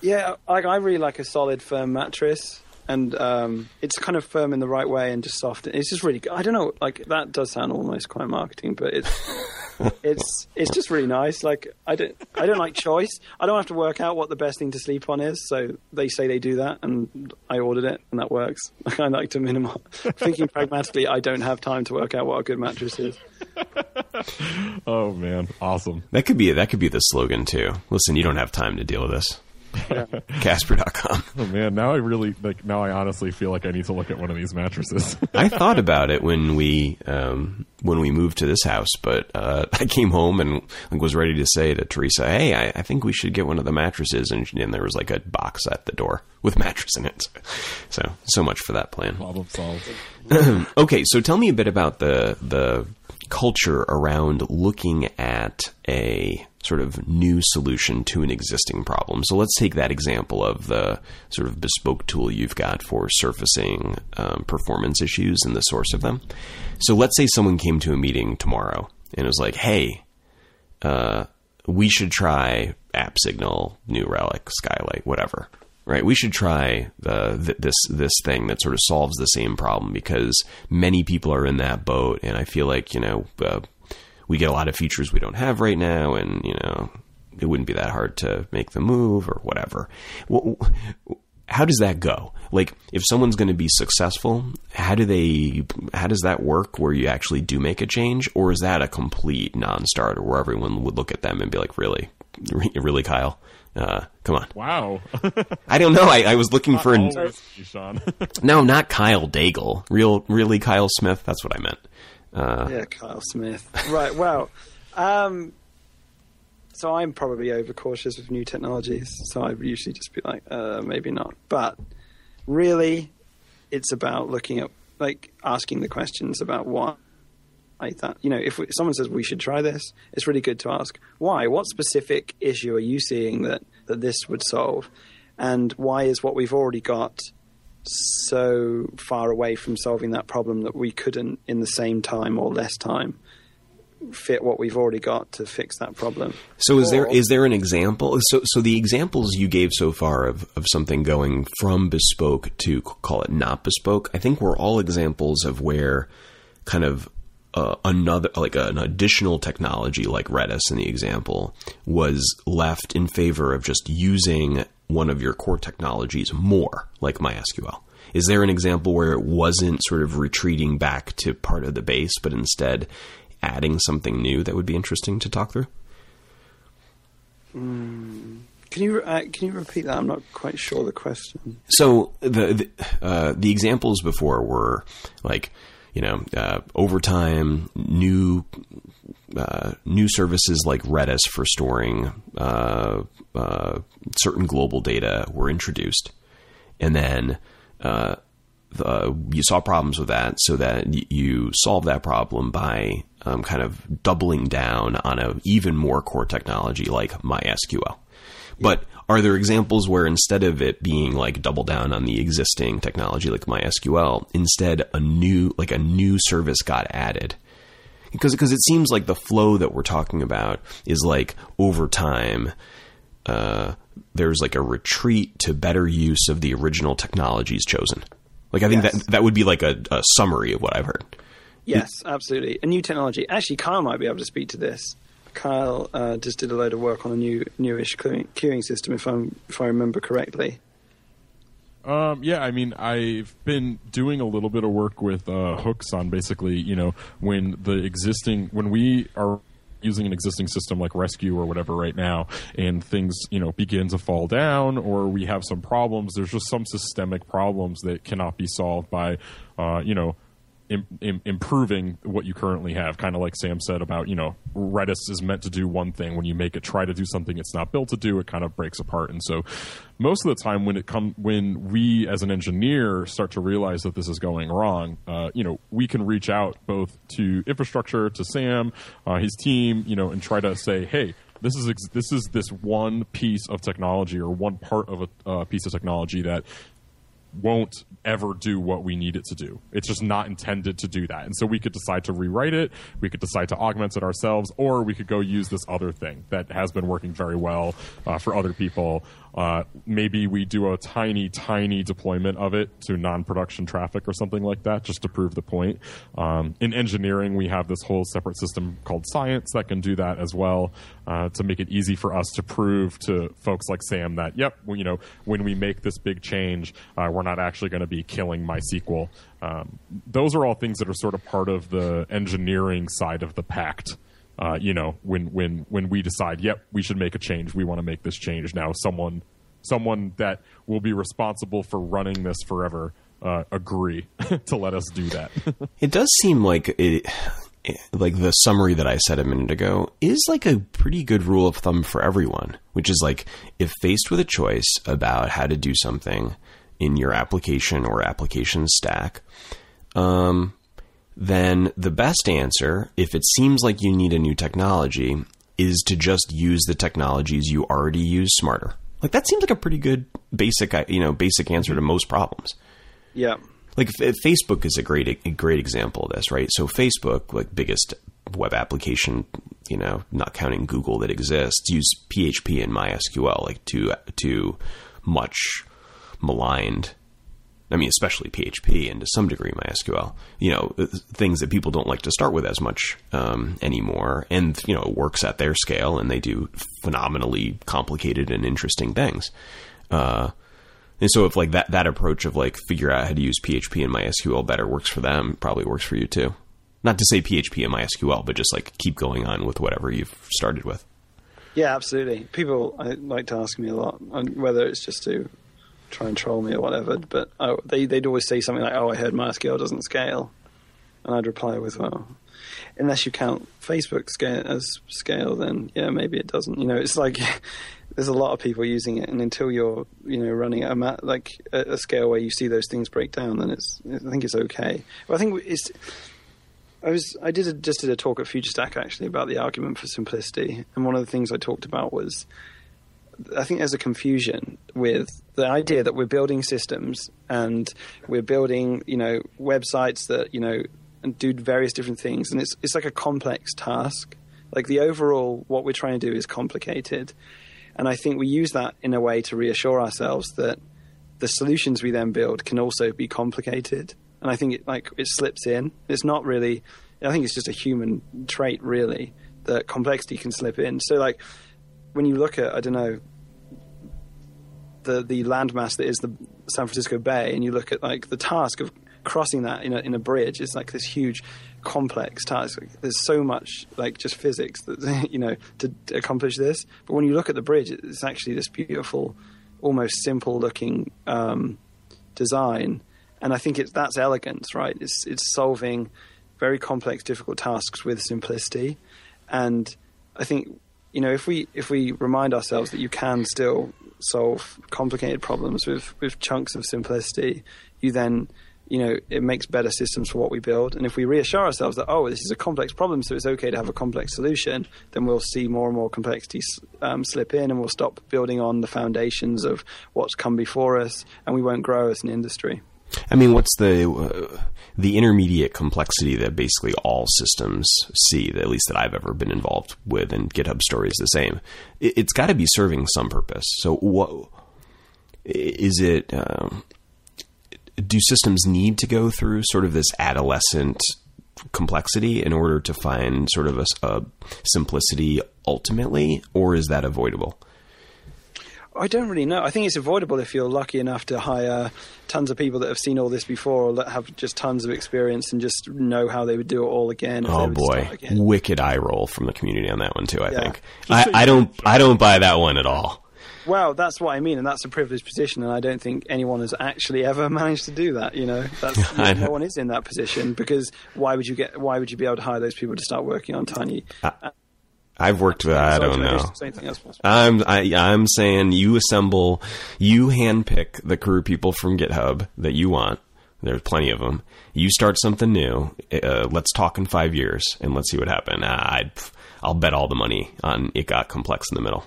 Yeah, like I really like a solid, firm mattress, and um, it's kind of firm in the right way and just soft. It's just really. good. I don't know. Like that does sound almost quite marketing, but it's [laughs] it's it's just really nice. Like I don't I don't like choice. I don't have to work out what the best thing to sleep on is. So they say they do that, and I ordered it, and that works. [laughs] I like to minimize. [laughs] Thinking pragmatically, I don't have time to work out what a good mattress is. oh man, awesome. That could be that could be the slogan too. Listen, you don't have time to deal with this. Casper.com. Oh man, now I really like. Now I honestly feel like I need to look at one of these mattresses. [laughs] I thought about it when we um, when we moved to this house, but uh, [laughs] I came home and like, was ready to say to Teresa, "Hey, I, I think we should get one of the mattresses," and, and there was like a box at the door with [laughs] mattress in it. So so much for that plan. Problem solved. [clears throat] Okay, so tell me a bit about the the culture around looking at a sort of new solution to an existing problem. So let's take that example of the sort of bespoke tool you've got for surfacing um, performance issues and the source of them. So let's say someone came to a meeting tomorrow and was like, "Hey, uh, we should try App Signal, New Relic, Skylight, whatever. Right? We should try the th- this this thing that sort of solves the same problem because many people are in that boat, and I feel like you know uh, we get a lot of features we don't have right now, and you know it wouldn't be that hard to make the move or whatever. How does that go? Like, if someone's going to be successful, how do they? How does that work? Where you actually do make a change, or is that a complete non-starter where everyone would look at them and be like, "Really, really, Kyle? Uh, come on." Wow. [laughs] I don't know. I, I was looking for an, [laughs] no, not Kyle Daigle. Real, really, Kyle Smith. That's what I meant. Uh, Yeah, Kyle Smith. Right. Well, um, so I'm probably overcautious with new technologies. So I usually just be like, uh, maybe not. But really, it's about looking at, like, asking the questions about why. Like that, you know, if, we, if someone says we should try this, it's really good to ask why. What specific issue are you seeing that that this would solve, and why is what we've already got so far away from solving that problem that we couldn't, in the same time or less time, fit what we've already got to fix that problem. So is there Or- is there an example? So so the examples you gave so far of, of something going from bespoke to call it not bespoke, I think were all examples of where kind of uh, another like an additional technology like Redis in the example was left in favor of just using one of your core technologies more, like MySQL. Is there an example where it wasn't sort of retreating back to part of the base, but instead adding something new that would be interesting to talk through? Can you uh, can you repeat that? I'm not quite sure the question. So the the, uh, the examples before were like you know uh, over time new uh, new services like Redis for storing uh, uh, certain global data were introduced, and then. Uh, the, you saw problems with that, so that you solve that problem by um, kind of doubling down on an even more core technology like MySQL. But are there examples where instead of it being like double down on the existing technology like MySQL, instead a new like a new service got added? Because because it seems like the flow that we're talking about is like over time. Uh, there's like a retreat to better use of the original technologies chosen. Like I think Yes. that that would be like a, a summary of what I've heard. Yes, absolutely. A new technology. Actually, Kyle might be able to speak to this. Kyle uh, just did a load of work on a new newish queuing, system, if I'm if I remember correctly. Um, yeah, I mean, I've been doing a little bit of work with uh, hooks on basically, you know, when the existing, when we are using an existing system like Resque or whatever right now, and things, you know, begin to fall down or we have some problems, there's just some systemic problems that cannot be solved by, uh, you know, Im- Im- improving what you currently have. Kind of like Sam said about, you know, Redis is meant to do one thing. When you make it try to do something it's not built to do, it kind of breaks apart. And so, most of the time, when it come when we as an engineer start to realize that this is going wrong, uh, you know, we can reach out both to infrastructure, to Sam, uh, his team, you know, and try to say, hey. This is ex- this is this one piece of technology or one part of a uh, piece of technology that won't ever do what we need it to do. It's just not intended to do that. And so we could decide to rewrite it, we could decide to augment it ourselves, or we could go use this other thing that has been working very well uh, for other people. Uh, maybe we do a tiny, tiny deployment of it to non production traffic or something like that just to prove the point. Um, in engineering, we have this whole separate system called Science that can do that as well uh, to make it easy for us to prove to folks like Sam that, yep, well, you know, when we make this big change, uh, we're not actually going to be killing MySQL. Um, those are all things that are sort of part of the engineering side of the pact. Uh, you know, when when when we decide, yep, we should make a change. We want to make this change now. Someone someone that will be responsible for running this forever uh, agree [laughs] to let us do that. [laughs] It does seem like it, like the summary that I said a minute ago is like a pretty good rule of thumb for everyone, which is like if faced with a choice about how to do something in your application or application stack, um, then the best answer, if it seems like you need a new technology, is to just use the technologies you already use smarter. Like that seems like a pretty good basic, uh, you know, basic answer to most problems. Yeah. Like Facebook is a great a great example of this, right? So Facebook, like biggest web application, you know, not counting Google that exists, use PHP and MySQL, like two two much maligned. I mean, especially PHP and to some degree MySQL. You know, things that people don't like to start with as much um, anymore, and you know, it works at their scale, and they do phenomenally complicated and interesting things. Uh, and so if like that that approach of like figure out how to use PHP and MySQL better works for them, probably works for you too. Not to say PHP and MySQL, but just like keep going on with whatever you've started with. Yeah, absolutely. People I, like to ask me a lot, whether it's just to try and troll me or whatever. But I, they they'd always say something like, "Oh, I heard MySQL doesn't scale," and I'd reply with, "Well, unless you count Facebook scale as scale, then yeah, maybe it doesn't." You know, it's like [laughs] there's a lot of people using it, and until you're you know running at a like a, a scale where you see those things break down, then it's I think it's okay. But I think it's. I was I did a, just did a talk at FutureStack actually about the argument for simplicity, and one of the things I talked about was I think there's a confusion with the idea that we're building systems and we're building you know websites that you know and do various different things, and it's it's like a complex task. Like the overall what we're trying to do is complicated, and I think we use that in a way to reassure ourselves that the solutions we then build can also be complicated and I think it like it slips in. It's not really. I think it's just a human trait, really, that complexity can slip in. So, like when you look at, I don't know, the the landmass that is the San Francisco Bay, and you look at like the task of crossing that in a in a bridge, it's like this huge, complex task. There's so much like just physics that [laughs] you know to, to accomplish this. But when you look at the bridge, it's actually this beautiful, almost simple looking um, design and I think it's that's elegance, right? It's it's solving very complex, difficult tasks with simplicity, and I think you know if we if we remind ourselves that you can still solve complicated problems with with chunks of simplicity, you then you know it makes better systems for what we build. And if we reassure ourselves that oh this is a complex problem, so it's okay to have a complex solution, then we'll see more and more complexity um, slip in, and we'll stop building on the foundations of what's come before us, and we won't grow as an industry. I mean, what's the uh, the intermediate complexity that basically all systems see? At least that I've ever been involved with, and GitHub story is the same. It, has got to be serving some purpose. So, what is it? Um, do systems need to go through sort of this adolescent complexity in order to find sort of a, a simplicity ultimately, or is that avoidable? I don't really know. I think it's avoidable if you're lucky enough to hire tons of people that have seen all this before or that have just tons of experience and just know how they would do it all again. Oh boy, wicked eye roll from the community on that one too. I yeah. think I, I, don't I don't buy that one at all. Well, that's what I mean, and that's a privileged position, and I don't think anyone has actually ever [laughs] managed to do that. You know, [laughs] that's, I no one is in that position because why would you get? Why would you be able to hire those people to start working on tiny? Uh, I've worked with. I don't know. organizations, Anything? I'm I, I'm saying you assemble, you handpick the career people from GitHub that you want. There's plenty of them. You start something new. Uh, let's talk in five years and let's see what happens. I'd, I'll bet all the money on it got complex in the middle.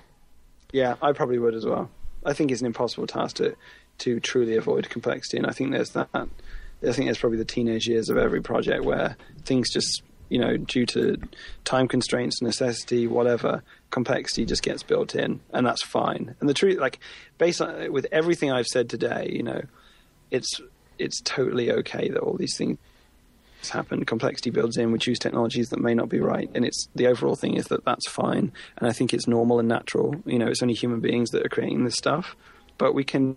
Yeah, I probably would as well. I think it's an impossible task to to truly avoid complexity, and I think there's that. I think there's probably the teenage years of every project where things just, you know, due to time constraints, necessity, whatever, complexity just gets built in, and that's fine. And the truth, like, based on with everything I've said today, you know, it's it's totally okay that all these things happen. Complexity builds in. We choose technologies that may not be right, and it's the overall thing is that that's fine. And I think it's normal and natural. You know, it's only human beings that are creating this stuff, but we can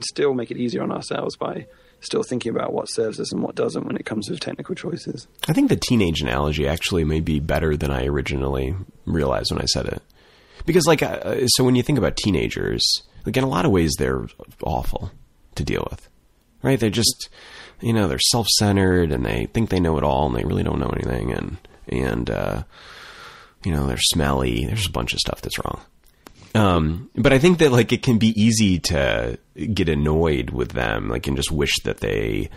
still make it easier on ourselves by still thinking about what serves us and what doesn't when it comes to technical choices. I think the teenage analogy actually may be better than I originally realized when I said it. Because, like, uh, so when you think about teenagers, like, in a lot of ways, they're awful to deal with, right? They're just, you know, they're self centered and they think they know it all and they really don't know anything. And, and, uh, you know, they're smelly. There's a bunch of stuff that's wrong. Um, but I think that like it can be easy to get annoyed with them, like and just wish that they,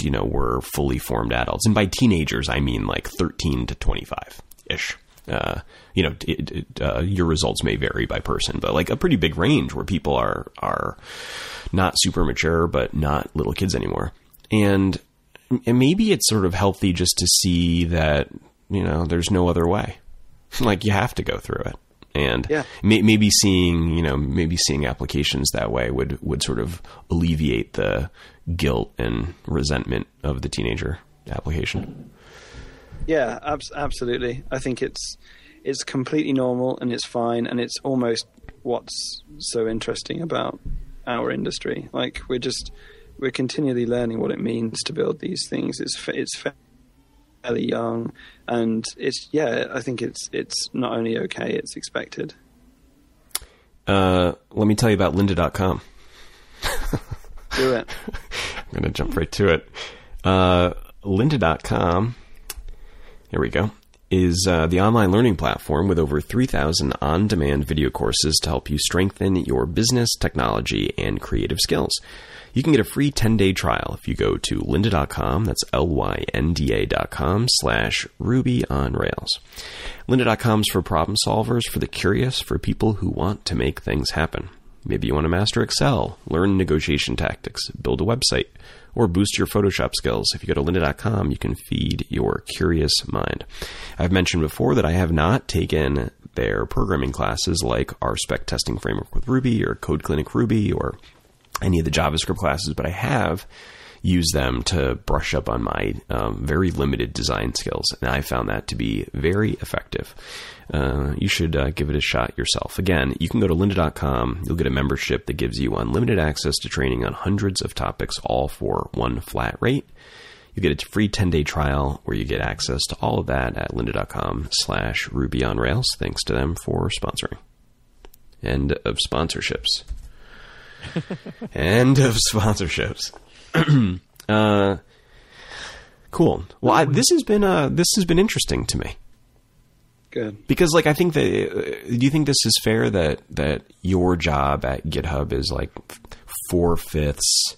you know, were fully formed adults. And by teenagers, I mean like thirteen to twenty-five ish. Uh, you know, it, it, uh, your results may vary by person, but like a pretty big range where people are are not super mature, but not little kids anymore. And and maybe it's sort of healthy just to see that you know there's no other way. [laughs] like you have to go through it and Yeah. may, maybe seeing you know maybe seeing applications that way would would sort of alleviate the guilt and resentment of the teenager application. Yeah, abs- absolutely. I think it's it's completely normal and it's fine, and it's almost what's so interesting about our industry. Like we're just we're continually learning what it means to build these things. It's it's fairly young, and it's yeah. I think it's it's not only okay, it's expected. Uh, let me tell you about lynda.com. [laughs] Do it. [laughs] I'm going to jump right to it. Uh, lynda.com, here we go, is uh, the online learning platform with over 3,000 on demand video courses to help you strengthen your business, technology, and creative skills. You can get a free 10 day trial if you go to lynda.com, that's L Y N D A.com slash Ruby on Rails. Lynda.com is for problem solvers, for the curious, for people who want to make things happen. Maybe you want to master Excel, learn negotiation tactics, build a website, or boost your Photoshop skills. If you go to lynda.com, you can feed your curious mind. I've mentioned before that I have not taken their programming classes like RSpec testing framework with Ruby or Code Clinic Ruby or any of the JavaScript classes, but I have used them to brush up on my um, very limited design skills, and I found that to be very effective. Uh, you should uh, give it a shot yourself. Again, you can go to lynda.com. You'll get a membership that gives you unlimited access to training on hundreds of topics, all for one flat rate. You get a free 10-day trial where you get access to all of that at lynda.com slash Ruby on Rails. Thanks to them for sponsoring. End of sponsorships. [laughs] End of sponsorships. [clears throat] uh, cool. Well, I, this has been uh, this has been interesting to me Good. because, like, I think that. Uh, do you think this is fair that that your job at GitHub is like four fifths?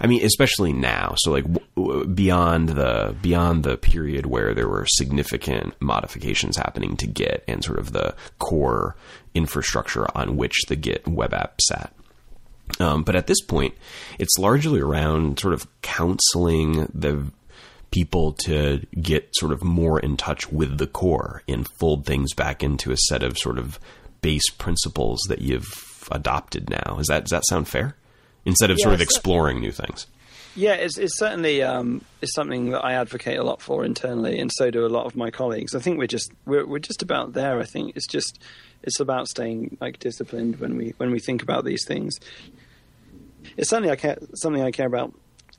I mean, especially now. So, like, w- w- beyond the beyond the period where there were significant modifications happening to Git and sort of the core infrastructure on which the Git web app sat. Um, but at this point, it's largely around sort of counseling the people to get sort of more in touch with the core and fold things back into a set of sort of base principles that you've adopted now. Is that does that sound fair? Instead of sort of exploring new things. Yeah, it's, it's certainly um, it's something that I advocate a lot for internally, and so do a lot of my colleagues. I think we're just we're we're just about there. I think it's just it's about staying like disciplined when we when we think about these things. It's certainly I care, something I care about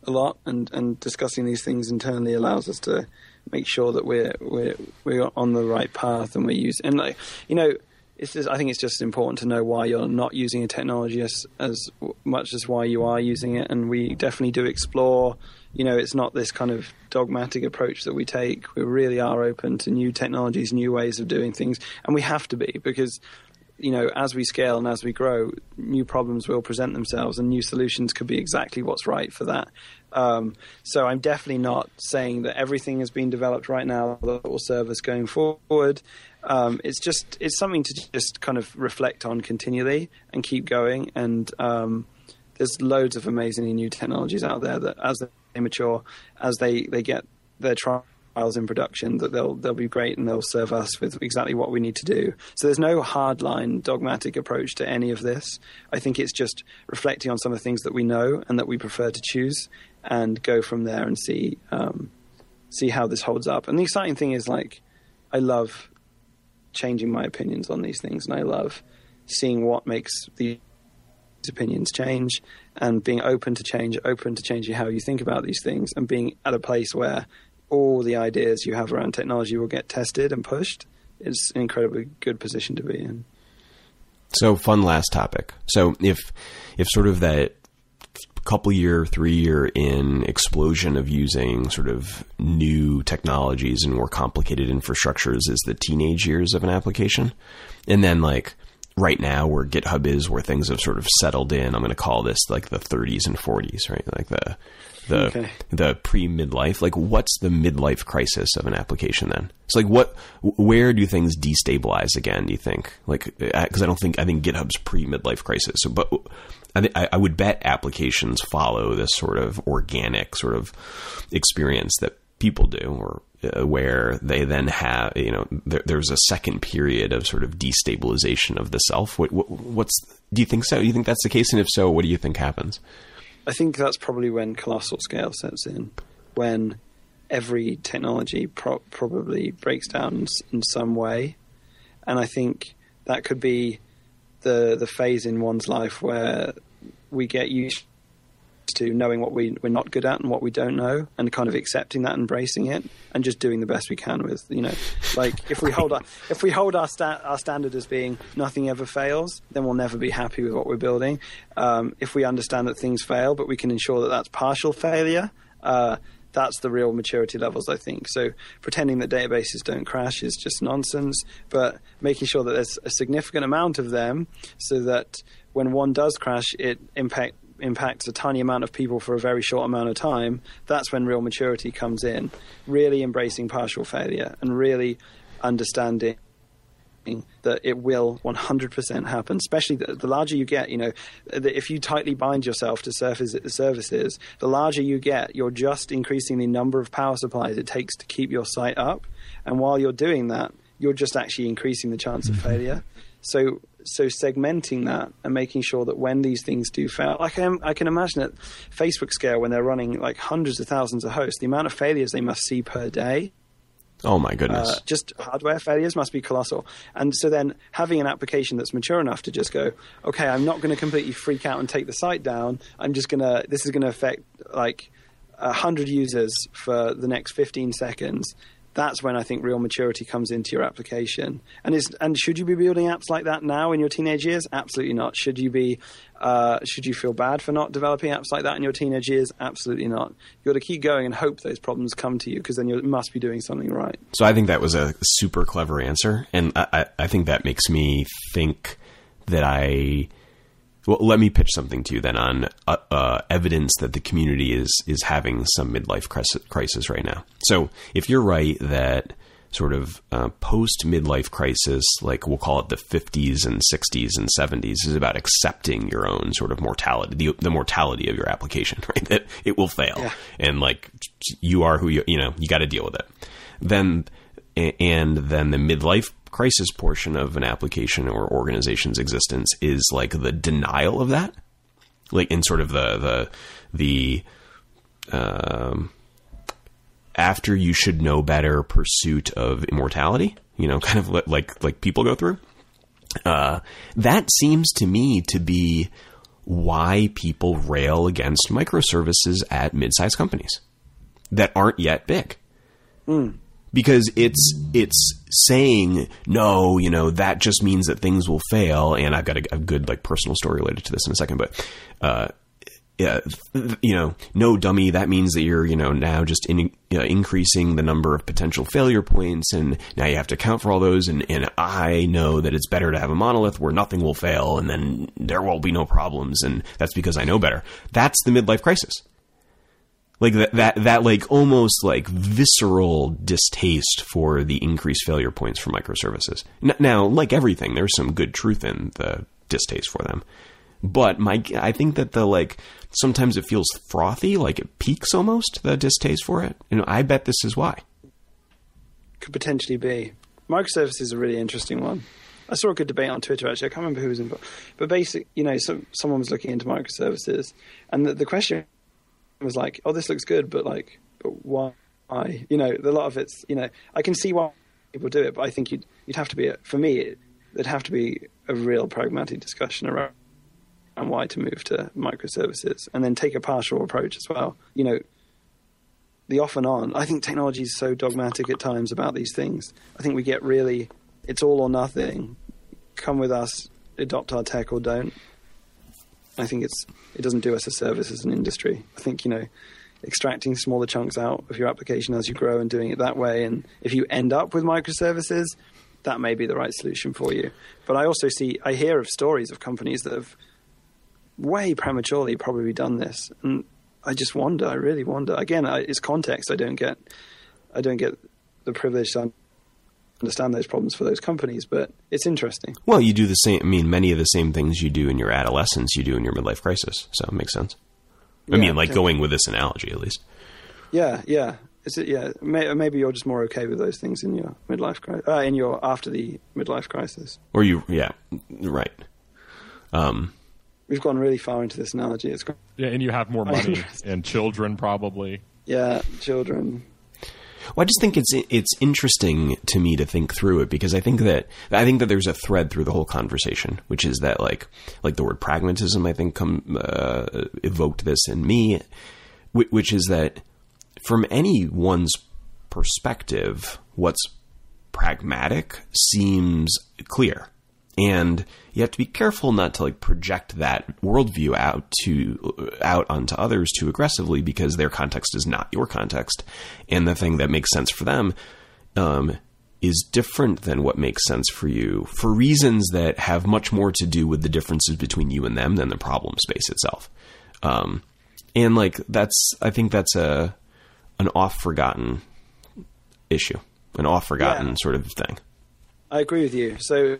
a lot, and, and discussing these things internally allows us to make sure that we're we're we're on the right path and we're using and like you know it's just, I think it's just important to know why you're not using a technology as as much as why you are using it, and we definitely do explore. You know, it's not this kind of dogmatic approach that we take. We really are open to new technologies, new ways of doing things, and we have to be because you know, as we scale and as we grow, new problems will present themselves, and new solutions could be exactly what's right for that. Um, so I'm definitely not saying that everything has been developed right now that will serve us going forward. Um, it's just it's something to just kind of reflect on continually and keep going. And um, there's loads of amazingly new technologies out there that, as they mature, as they, they get their trials in production, that they'll they'll be great and they'll serve us with exactly what we need to do. So there's no hardline dogmatic approach to any of this. I think it's just reflecting on some of the things that we know and that we prefer to choose, and go from there and see um, see how this holds up. And the exciting thing is like I love changing my opinions on these things, and I love seeing what makes these opinions change and being open to change, open to changing how you think about these things, and being at a place where all the ideas you have around technology will get tested and pushed. It's an incredibly good position to be in. So, fun last topic. So, if if sort of that couple year, three year in explosion of using sort of new technologies and more complicated infrastructures is the teenage years of an application. And then like right now where GitHub is, where things have sort of settled in, I'm going to call this like the 30s and 40s, right? Like the the okay. the pre midlife. Like, what's the midlife crisis of an application? Then it's like, what? Where do things destabilize again? Do you think? Like, because uh, I don't think I think GitHub's pre midlife crisis. So, but I, I would bet applications follow this sort of organic sort of experience that people do, or uh, where they then have, you know, there, there's a second period of sort of destabilization of the self. What, what, what's? Do you think so? Do you think that's the case? And if so, what do you think happens? I think that's probably when colossal scale sets in, when every technology pro- probably breaks down in some way, and I think that could be the the phase in one's life where we get used to knowing what we, we're not good at and what we don't know and kind of accepting that embracing it and just doing the best we can with you know like if we hold our if we hold our sta- our standard as being nothing ever fails then we'll never be happy with what we're building um, if we understand that things fail but we can ensure that that's partial failure uh, that's the real maturity levels, I think. So pretending that databases don't crash is just nonsense, but making sure that there's a significant amount of them so that when one does crash, it impact impacts a tiny amount of people for a very short amount of time, that's when real maturity comes in. Really embracing partial failure and really understanding that it will 100% happen, especially the, the, larger you get. You know, if you tightly bind yourself to surface, services, the larger you get, you're just increasing the number of power supplies it takes to keep your site up. And while you're doing that, you're just actually increasing the chance of mm-hmm. failure. So, so segmenting that and making sure that when these things do fail, like I, I can imagine at Facebook scale when they're running like hundreds of thousands of hosts, the amount of failures they must see per day Oh my goodness! Uh, just hardware failures must be colossal. And so then having an application that's mature enough to just go, okay, I'm not going to completely freak out and take the site down. I'm just going to. This is going to affect like hundred users for the next 15 seconds. That's when I think real maturity comes into your application. And is and should you be building apps like that now in your teenage years? Absolutely not. Should you be uh, should you feel bad for not developing apps like that in your teenage years? Absolutely not. You've got to keep going and hope those problems come to you because then you must be doing something right. So I think that was a super clever answer, and I, I think that makes me think that I. Well, let me pitch something to you then on uh, uh, evidence that the community is is having some midlife crisis right now. So, if you're right that sort of uh, post midlife crisis, like we'll call it the 50s and 60s and 70s, is about accepting your own sort of mortality, the, the mortality of your application, [laughs] right? That it will fail, yeah. and like you are who you you know you got to deal with it. Then and then the midlife crisis portion of an application or organization's existence is like the denial of that, like in sort of the the the um, after you should know better pursuit of immortality, you know, [laughs] kind of like like people go through. Uh, that seems to me to be why people rail against microservices at mid-sized companies that aren't yet big. Mm. Because it's it's saying no, you know that just means that things will fail. And I've got a, a good like personal story related to this in a second, but. Uh, yeah, you know, no dummy. That means that you're, you know, now just in, uh, increasing the number of potential failure points, and now you have to account for all those. And, and I know that it's better to have a monolith where nothing will fail, and then there will be no problems, and that's because I know better. That's the midlife crisis. Like that, that, that, like almost like visceral distaste for the increased failure points for microservices. Now, like everything, there's some good truth in the distaste for them but my I think that the like sometimes it feels frothy, like it peaks almost the distaste for it. and I bet this is why. Could potentially be. Microservices is a really interesting one. I saw a good debate on Twitter actually. I can't remember who was involved, but basically, you know, some, someone was looking into microservices, and the, the question was like, "Oh, this looks good, but like, but why?" You know, a lot of it's, you know, I can see why people do it, but I think you'd you'd have to be for me, there'd have to be a real pragmatic discussion around and why to move to microservices, and then take a partial approach as well. You know, the off and on. I think technology is so dogmatic at times about these things. I think we get really, it's all or nothing. Come with us, adopt our tech or don't. I think it's it doesn't do us a service as an industry. I think you know, extracting smaller chunks out of your application as you grow and doing it that way, and if you end up with microservices, that may be the right solution for you. But I also see, I hear of stories of companies that have way prematurely probably done this, and I just wonder. I really wonder. Again, I, it's context. I don't get. I don't get the privilege to understand those problems for those companies, but it's interesting. Well, you do the same. I mean, many of the same things you do in your adolescence, you do in your midlife crisis. So it makes sense. I yeah, mean, like going with this analogy, at least. Yeah, yeah. Is it? Yeah. May, maybe you're just more okay with those things in your midlife crisis, uh, in your after the midlife crisis. Or you, yeah, right. Um, we've gone really far into this analogy. It's yeah, and you have more [laughs] money and children probably. Yeah, children. Well, I just think it's it's interesting to me to think through it because I think that I think that there's a thread through the whole conversation, which is that like like the word pragmatism I think come uh, evoked this in me, which is that from anyone's perspective, what's pragmatic seems clear and you have to be careful not to like project that worldview out to out onto others too aggressively because their context is not your context, and the thing that makes sense for them um, is different than what makes sense for you for reasons that have much more to do with the differences between you and them than the problem space itself. Um, and like that's, I think that's a an off forgotten issue, an off forgotten yeah. sort of thing. I agree with you. So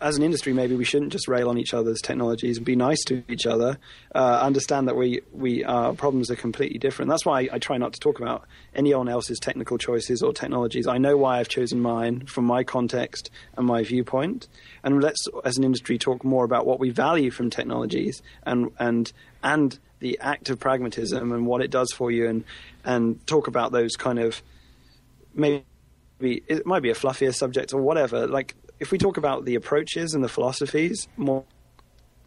as an industry, maybe we shouldn't just rail on each other's technologies and be nice to each other. Uh, understand that we we our problems are completely different. That's why I, I, try not to talk about anyone else's technical choices or technologies. I know why I've chosen mine from my context and my viewpoint. And let's, as an industry, talk more about what we value from technologies and and and the act of pragmatism and what it does for you, and and talk about those kind of maybe it might be a fluffier subject or whatever. Like if we talk about the approaches and the philosophies more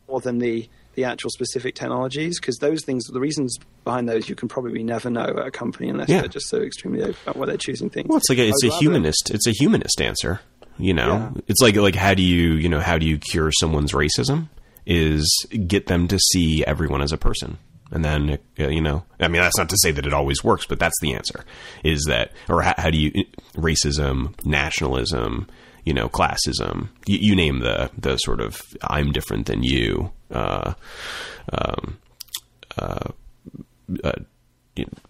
more than the the actual specific technologies, because those things, the reasons behind those, you can probably never know at a company unless yeah. they're just so extremely open about why they're choosing things. Well, it's like a, it's a humanist. It's a humanist answer. You know, yeah. it's like like how do you you know how do you cure someone's racism? Is get them to see everyone as a person and then uh, you know i mean that's not to say that it always works but that's the answer is that or how, how do you racism nationalism you know, classism. You, you, name the the sort of I'm different than you. Uh, um, uh, uh,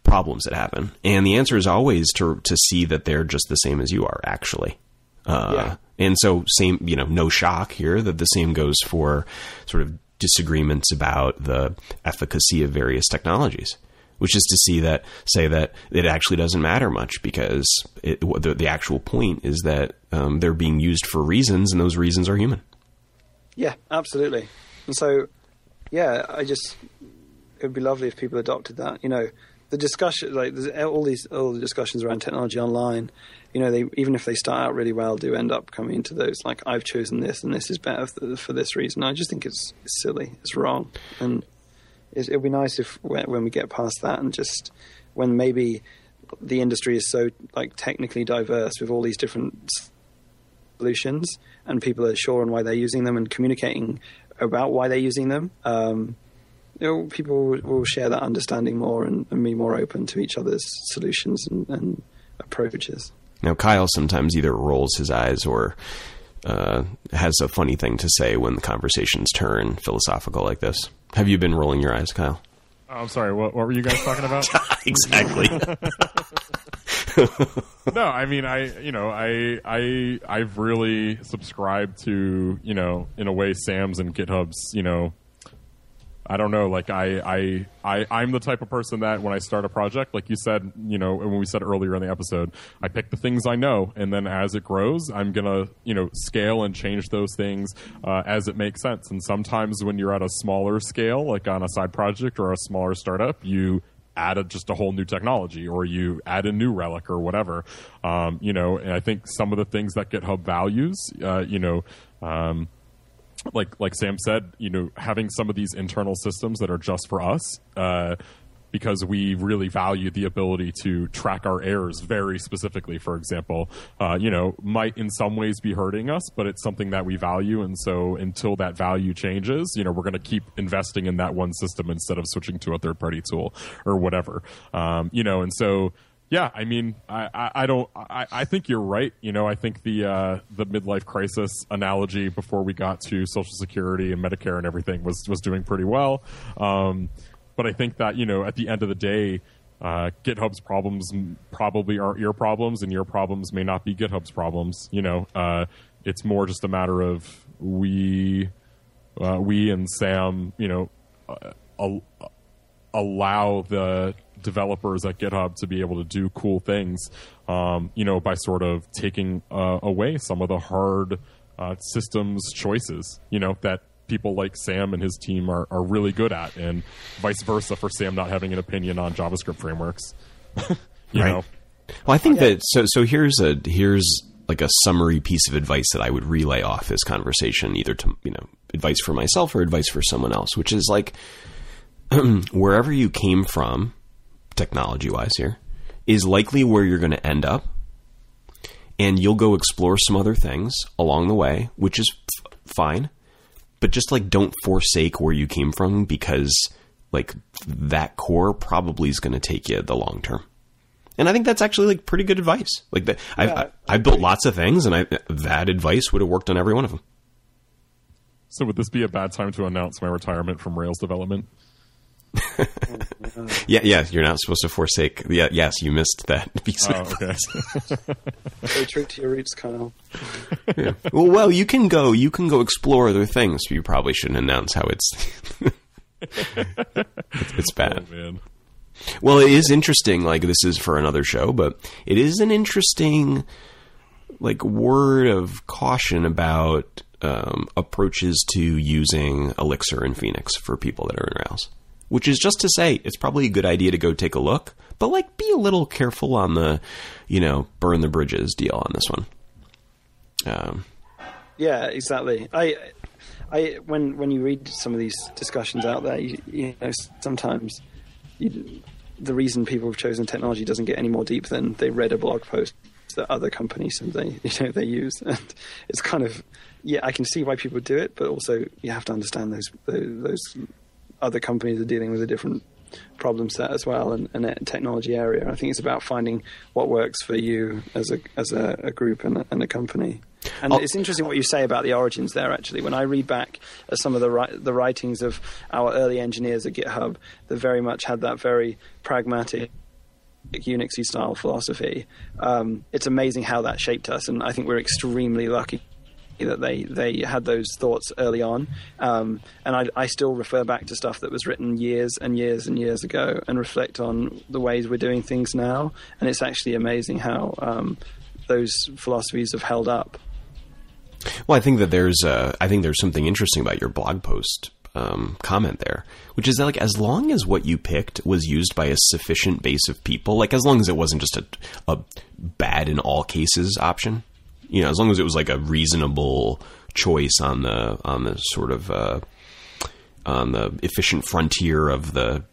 problems that happen, and the answer is always to to see that they're just the same as you are, actually. Uh, yeah. And so, same, you know, no shock here that the same goes for sort of disagreements about the efficacy of various technologies which is to see that say that it actually doesn't matter much because it, the, the, actual point is that um, they're being used for reasons, and those reasons are human. Yeah, absolutely. And so, yeah, I just it would be lovely if people adopted that. You know, the discussion, like there's all these all the discussions around technology online. You know, they even if they start out really well, do end up coming into those like I've chosen this and this is better for, this reason. I just think it's, it's silly, it's wrong, and it would be nice if when, when we get past that and just when maybe the industry is so like technically diverse with all these different solutions, and people are sure on why they're using them and communicating about why they're using them. Um, you know, people will share that understanding more and, and, be more open to each other's solutions and, and approaches. Now, Kyle sometimes either rolls his eyes or uh, has a funny thing to say when the conversations turn philosophical like this. Have you been rolling your eyes, Kyle? Oh, I'm sorry. What, what were you guys talking about? [laughs] exactly. [laughs] no, I mean, I you know, I I I've really subscribed to you know, in a way, Sam's and GitHub's you know I don't know. Like I, I, I, I'm the type of person that when I start a project, like you said, you know, when we said earlier in the episode, I pick the things I know, and then as it grows, I'm gonna, you know, scale and change those things uh, as it makes sense. And sometimes when you're at a smaller scale, like on a side project or a smaller startup, you add a, just a whole new technology or you add a New Relic or whatever. Um, you know, and I think some of the things that GitHub values, uh, you know. Um, like like Sam said, you know, having some of these internal systems that are just for us, uh, because we really value the ability to track our errors very specifically. For example, uh, you know, might in some ways be hurting us, but it's something that we value, and so until that value changes, you know, we're going to keep investing in that one system instead of switching to a third party tool or whatever. Um, you know, and so yeah, I mean, I, I, I don't. I, I, think you're right. You know, I think the uh, the midlife crisis analogy before we got to Social Security and Medicare and everything was was doing pretty well. Um, but I think that you know, at the end of the day, uh, GitHub's problems probably aren't your problems, and your problems may not be GitHub's problems. You know, uh, it's more just a matter of we, uh, we and Sam, you know, uh, allow the developers at GitHub to be able to do cool things, um, you know, by sort of taking uh, away some of the hard uh, systems choices, you know, that people like Sam and his team are, are really good at, and vice versa for Sam not having an opinion on JavaScript frameworks. [laughs] you right. know. Well, I think that so. So here's a here's like a summary piece of advice that I would relay off this conversation, either to you know advice for myself or advice for someone else, which is like [clears throat] wherever you came from technology wise here, is likely where you're going to end up. And you'll go explore some other things along the way, which is f- fine. But just like don't forsake where you came from because like that core probably is going to take you the long term. And I think that's actually like pretty good advice. Like that, yeah, I've, I, have built lots of things, and I, that advice would have worked on every one of them. So, would this be a bad time to announce my retirement from Rails development? [laughs] yeah, yeah, you're not supposed to forsake. Yeah, yes, you missed that [laughs] piece. Oh, okay. Stay true to your roots, Kyle. yeah. Well, well, you can go. You can go explore other things. But you probably shouldn't announce how it's. [laughs] it's, it's bad. Oh, man. Well, it is interesting. Like this is for another show, but it is an interesting, like, word of caution about um, approaches to using Elixir and Phoenix for people that are in Rails which is just to say it's probably a good idea to go take a look, but like be a little careful on the, you know, burn the bridges deal on this one. Um, yeah, exactly. I, I when when you read some of these discussions out there, you, you know, sometimes you, the reason people have chosen technology doesn't get any more deep than they read a blog post that other companies and they [laughs] you know they use, and it's kind of yeah, I can see why people do it, but also you have to understand those those other companies are dealing with a different problem set as well and, and a technology area. I think it's about finding what works for you as a as a, a group and a, and a company. And oh. it's interesting what you say about the origins there. Actually, when I read back some of the the writings of our early engineers at GitHub, they very much had that very pragmatic Unixy style philosophy. Um, it's amazing how that shaped us, and I think we're extremely lucky that they, they had those thoughts early on. Um, and I, I, still refer back to stuff that was written years and years and years ago and reflect on the ways we're doing things now. And it's actually amazing how um, those philosophies have held up. Well, I think that there's uh, I think there's something interesting about your blog post um, comment there, which is that like as long as what you picked was used by a sufficient base of people, like as long as it wasn't just a, a bad in all cases option, you know, as long as it was like a reasonable choice on the on the sort of uh, on the efficient frontier of the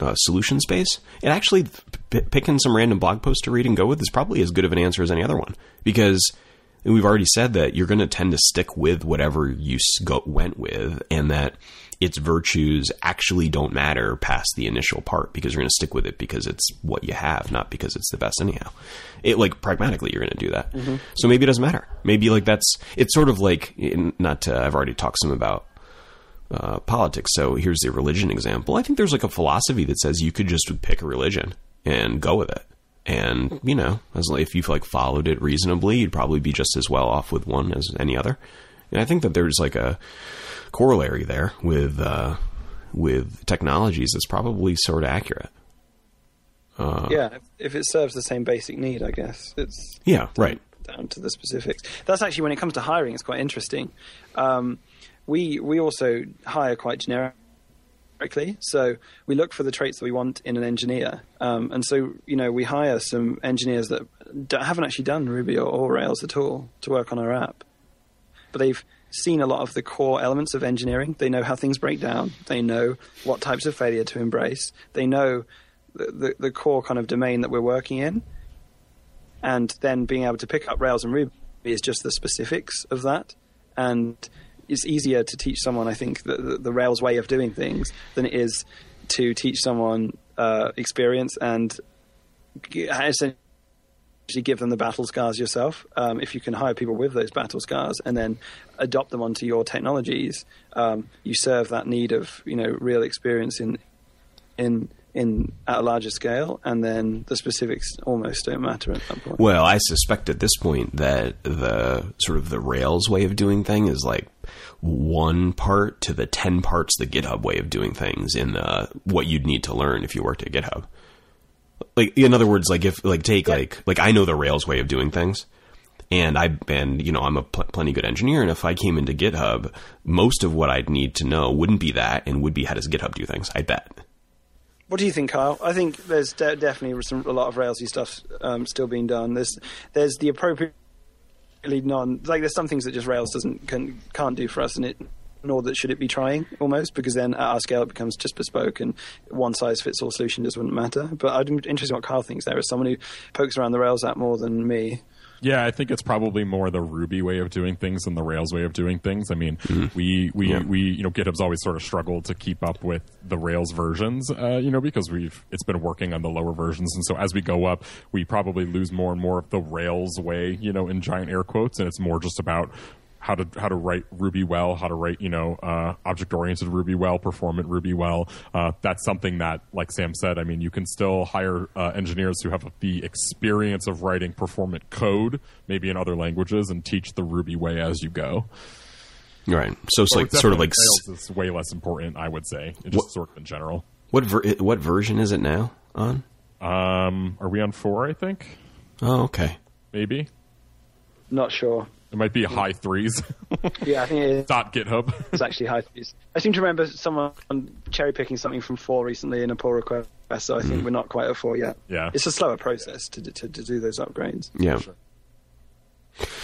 uh, solution space, it actually p- picking some random blog post to read and go with is probably as good of an answer as any other one. Because we've already said that you're going to tend to stick with whatever you go, went with, and that its virtues actually don't matter past the initial part because you're going to stick with it because it's what you have, not because it's the best anyhow. It like pragmatically, you're going to do that. So maybe it doesn't matter. Maybe like that's it's sort of like not. To, I've already talked some about uh, politics. So here's the religion example. I think there's like a philosophy that says you could just pick a religion and go with it. And you know, as if you've like followed it reasonably, you'd probably be just as well off with one as any other. And I think that there's like a corollary there with uh, with technologies that's probably sort of accurate. yeah, if, if it serves the same basic need, I guess it's Yeah, right. down to the specifics. That's actually when it comes to hiring, it's quite interesting. Um, we we also hire quite generically, so we look for the traits that we want in an engineer, um, and so you know we hire some engineers that haven't actually done Ruby or, or Rails at all to work on our app, but they've seen a lot of the core elements of engineering. They know how things break down. They know what types of failure to embrace. They know the, the, the core kind of domain that we're working in and then being able to pick up Rails and Ruby is just the specifics of that. And it's easier to teach someone, I think, the, the, the Rails way of doing things than it is to teach someone uh, experience and g- essentially give them the battle scars yourself. Um, if you can hire people with those battle scars and then adopt them onto your technologies, um, you serve that need of you know real experience in in in at a larger scale, and then the specifics almost don't matter at that point. Well, I suspect at this point that the sort of the Rails way of doing thing is like one part to the ten parts the GitHub way of doing things in the what you'd need to learn if you worked at GitHub. Like in other words, like if like take like like I know the Rails way of doing things. And I and you know I'm a pl- plenty good engineer, and if I came into GitHub, most of what I'd need to know wouldn't be that, and would be how does GitHub do things. I bet. What do you think, Kyle? I think there's de- definitely some, a lot of Railsy stuff um, still being done. There's there's the appropriately non like there's some things that just Rails doesn't can, can't do for us, and it nor that should it be trying almost because then at our scale it becomes just bespoke and one size fits all solution just wouldn't matter. But I'm interested in what Kyle thinks there as someone who pokes around the Rails app more than me. Yeah, I think it's probably more the Ruby way of doing things than the Rails way of doing things. I mean, we we Yeah. we you know GitHub's always sort of struggled to keep up with the Rails versions, uh, you know, because we've it's been working on the lower versions, and so as we go up, we probably lose more and more of the Rails way, you know, in giant air quotes, and it's more just about how to how to write Ruby well, how to write you know uh, object oriented Ruby well, performant Ruby well. Uh, that's something that, like Sam said, I mean, you can still hire uh, engineers who have the experience of writing performant code, maybe in other languages, and teach the Ruby way as you go. Right. So it's But like sort of like s- is way less important, I would say, just What- sort of in general. what ver- what version is it now on? Um, are we on four? I think Oh, okay. maybe Not sure. It might be high threes. [laughs] Yeah, I think it is. Dot GitHub. [laughs] It's actually high fees. I seem to remember someone cherry picking something from four recently in a pull request, so I think mm. we're not quite at four yet. Yeah. it's a slower process to to, to do those upgrades. Yeah.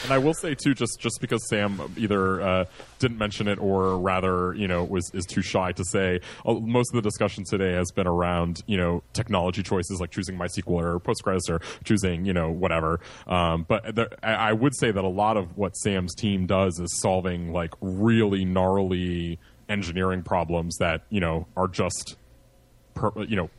And I will say too, just just because Sam either uh, didn't mention it or rather, you know, was is too shy to say. uh, Most of the discussion today has been around, you know, technology choices like choosing MySQL or Postgres or choosing, you know, whatever. Um, but there, I I would say that a lot of what Sam's team does is solving like really gnarly engineering problems that you know are just, pro, you know,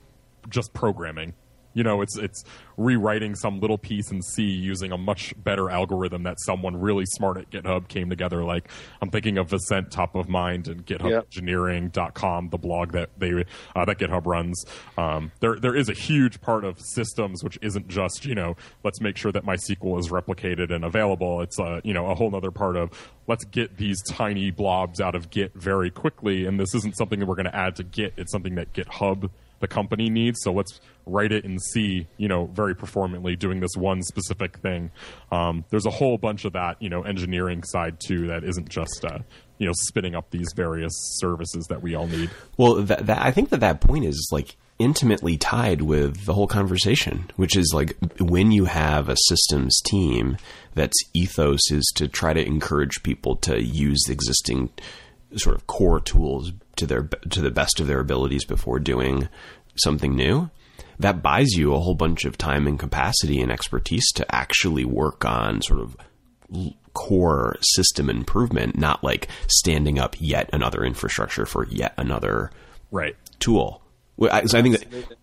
just programming. You know, it's it's rewriting some little piece in C using a much better algorithm that someone really smart at GitHub came together. Like I'm thinking of Vicent top of mind and GitHubEngineering.com, the blog that they uh, that GitHub runs. Um, there there is a huge part of systems which isn't just you know let's make sure that my MySQL is replicated and available. It's a you know a whole other part of let's get these tiny blobs out of Git very quickly. And this isn't something that we're going to add to Git. It's something that GitHub the company needs. So let's write it in C, you know, very performantly, doing this one specific thing. Um, there's a whole bunch of that, you know, engineering side too that isn't just, uh, you know, spinning up these various services that we all need. Well, that, that, I think that that point is like intimately tied with the whole conversation, which is like when you have a systems team that's ethos is to try to encourage people to use existing sort of core tools to their to the best of their abilities before doing something new, that buys you a whole bunch of time and capacity and expertise to actually work on sort of core system improvement, not like standing up yet another infrastructure for yet another right. tool. So I think that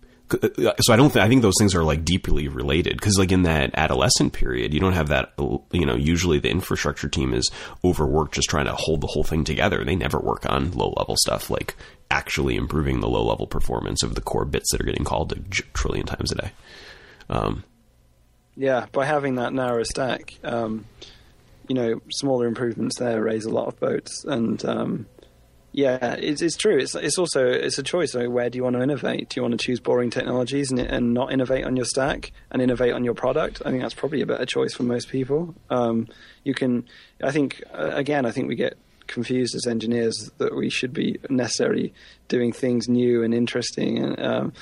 so I don't. I think those things are like deeply related because, like in that adolescent period, you don't have that. You know, usually the infrastructure team is overworked just trying to hold the whole thing together. They never work on low level stuff like actually improving the low level performance of the core bits that are getting called a trillion times a day. Um, yeah, by having that narrow stack, um, you know, smaller improvements there raise a lot of boats, and um, yeah, it's, it's true. It's it's also it's a choice. Where do you want to innovate? Do you want to choose boring technologies and, and not innovate on your stack and innovate on your product? I think that's probably a better choice for most people. Um, you can, I think, uh, again, I think we get confused as engineers that we should be necessarily doing things new and interesting and. Um,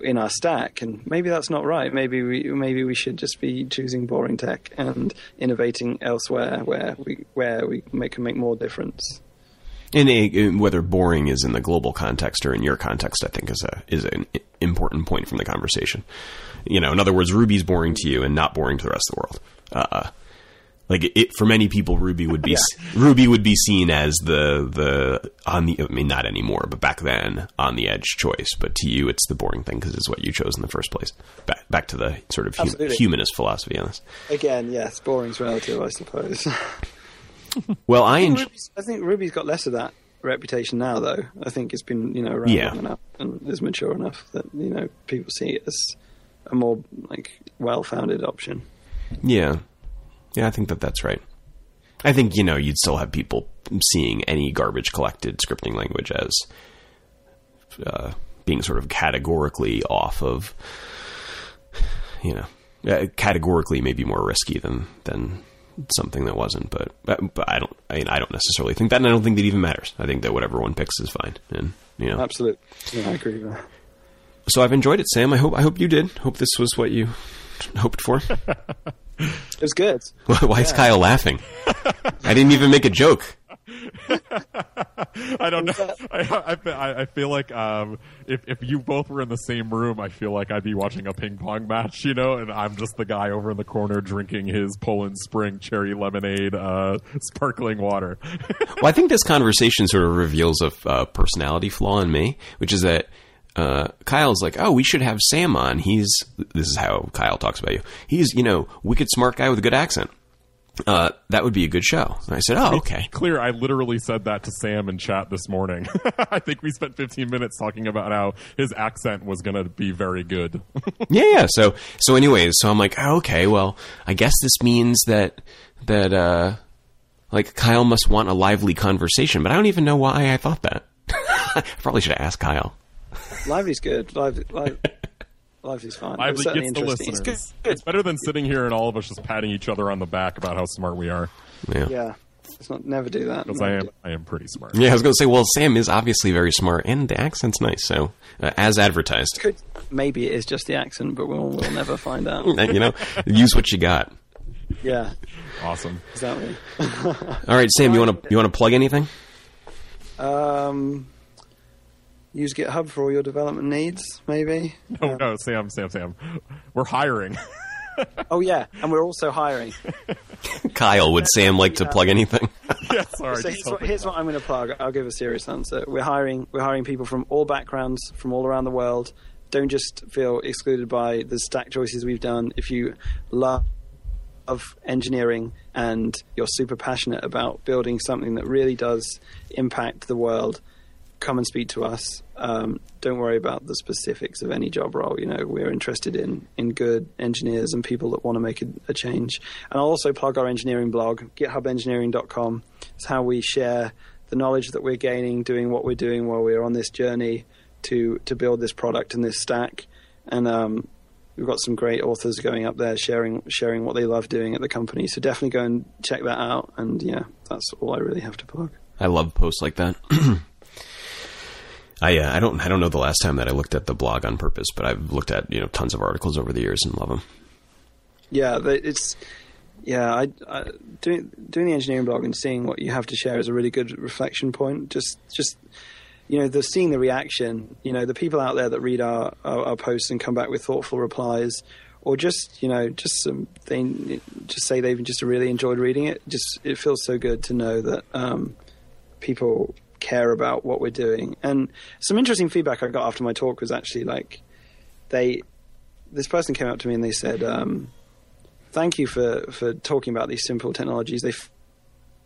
in our stack, and maybe that's not right. Maybe we maybe we should just be choosing boring tech and innovating elsewhere where we where we make, can make more difference. And a, whether boring is in the global context or in your context, I think is a is an important point from the conversation. You know, in other words, Ruby's boring to you and not boring to the rest of the world. Uh, like it, for many people, Ruby would be yeah. Ruby would be seen as the the on the I mean not anymore, but back then on the edge choice. But to you, it's the boring thing because it's what you chose in the first place. Back back to the sort of hum, humanist philosophy on this. Again, yes, boring's relative, I suppose. [laughs] [laughs] well, I, I think, enj- Ruby's, I think Ruby's got less of that reputation now, though. I think it's been you know around Yeah. long enough and is mature enough that you know people see it as a more like well-founded option. Yeah. Yeah, I think that that's right. I think, you know, you'd still have people seeing any garbage collected scripting language as uh, being sort of categorically off of, you know, uh, categorically maybe more risky than, than something that wasn't. But, but, but I don't, I, mean, I don't necessarily think that, and I don't think that even matters. I think that whatever one picks is fine. And, you know, Absolutely, yeah, I agree with that. so I've enjoyed it, Sam. I hope, I hope you did. Hope this was what you hoped for. It was good. [laughs] Why is Kyle laughing? I didn't even make a joke. [laughs] I don't know. [laughs] I, I, I I feel like um, if if you both were in the same room, I feel like I'd be watching a ping pong match, you know, and I'm just the guy over in the corner drinking his Poland Spring cherry lemonade, uh, sparkling water. [laughs] Well, I think this conversation sort of reveals a uh, personality flaw in me, which is that uh, Kyle's like, "Oh, we should have Sam on. He's this is how Kyle talks about you. He's you know wicked smart guy with a good accent. Uh, that would be a good show." And I said, "Oh, okay." Clear, I literally said that to Sam in chat this morning. [laughs] I think we spent 15 minutes talking about how his accent was going to be very good. [laughs] yeah, yeah. So so anyways, so I'm like, oh, okay, well, I guess this means that that uh, like Kyle must want a lively conversation, but I don't even know why I thought that. [laughs] I probably should have asked Kyle. Lively's good. Lively, live, Lively's fine. Lively certainly gets the listeners. It's good. It's better than sitting here and all of us just patting each other on the back about how smart we are. Yeah. Yeah, let's not never do that. Because I am, I am pretty smart. Yeah, I was going to say, well, Sam is obviously very smart, and the accent's nice, so uh, as advertised, Could, maybe it is just the accent, but we'll, we'll never find out. [laughs] You know, use what you got. Yeah, Awesome. exactly. [laughs] All right, Sam, you want to you want to plug anything? Um, use GitHub for all your development needs, maybe. [laughs] No, no, Sam, Sam, Sam. We're hiring. [laughs] Oh yeah, and we're also hiring. [laughs] Kyle, would Sam like to plug anything? yeah, sorry. So here's what, here's what I'm going to plug. I'll give a serious answer. We're hiring. We're hiring people from all backgrounds, from all around the world. Don't just feel excluded by the stack choices we've done. If you love of engineering and you're super passionate about building something that really does impact the world, come and speak to us. Um, don't worry about the specifics of any job role. You know, we're interested in in good engineers and people that want to make a, a change. And I'll also plug our engineering blog, GitHubEngineering.com. It's how we share the knowledge that we're gaining, doing what we're doing while we're on this journey to to build this product and this stack. And um, we've got some great authors going up there sharing sharing what they love doing at the company. So definitely go and check that out. And yeah, that's all I really have to plug. I love posts like that. [clears throat] I uh, I don't I don't know the last time that I looked at the blog on purpose, but I've looked at you know tons of articles over the years and love them. Yeah, it's yeah. I, I doing doing the engineering blog and seeing what you have to share is a really good reflection point. Just just you know, the seeing the reaction, you know, the people out there that read our, our, our posts and come back with thoughtful replies, or just you know, just some they just say they've just really enjoyed reading it. Just it feels so good to know that um, people care about what we're doing. And some interesting feedback I got after my talk was actually like they this person came up to me and they said, um, "Thank you for for talking about these simple technologies." They f-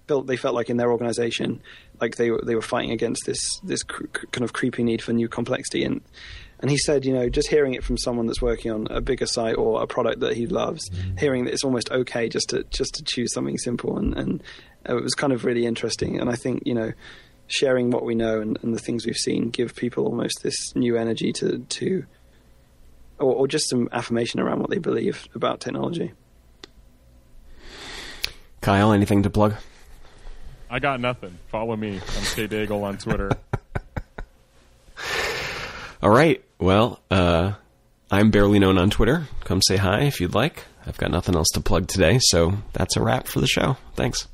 felt they felt like in their organization, like they were they were fighting against this this cr- kind of creepy need for new complexity and. And he said, you know, just hearing it from someone that's working on a bigger site or a product that he loves, mm-hmm. hearing that it's almost okay just to just to choose something simple, and, and it was kind of really interesting. And I think, you know, sharing what we know and, and the things we've seen give people almost this new energy to to or, or just some affirmation around what they believe about technology. Kyle, anything to plug? I got nothing. Follow me. I'm K Daigle on Twitter. [laughs] All right. Well, uh, I'm barely known on Twitter. Come say hi if you'd like. I've got nothing else to plug today, so that's a wrap for the show. Thanks.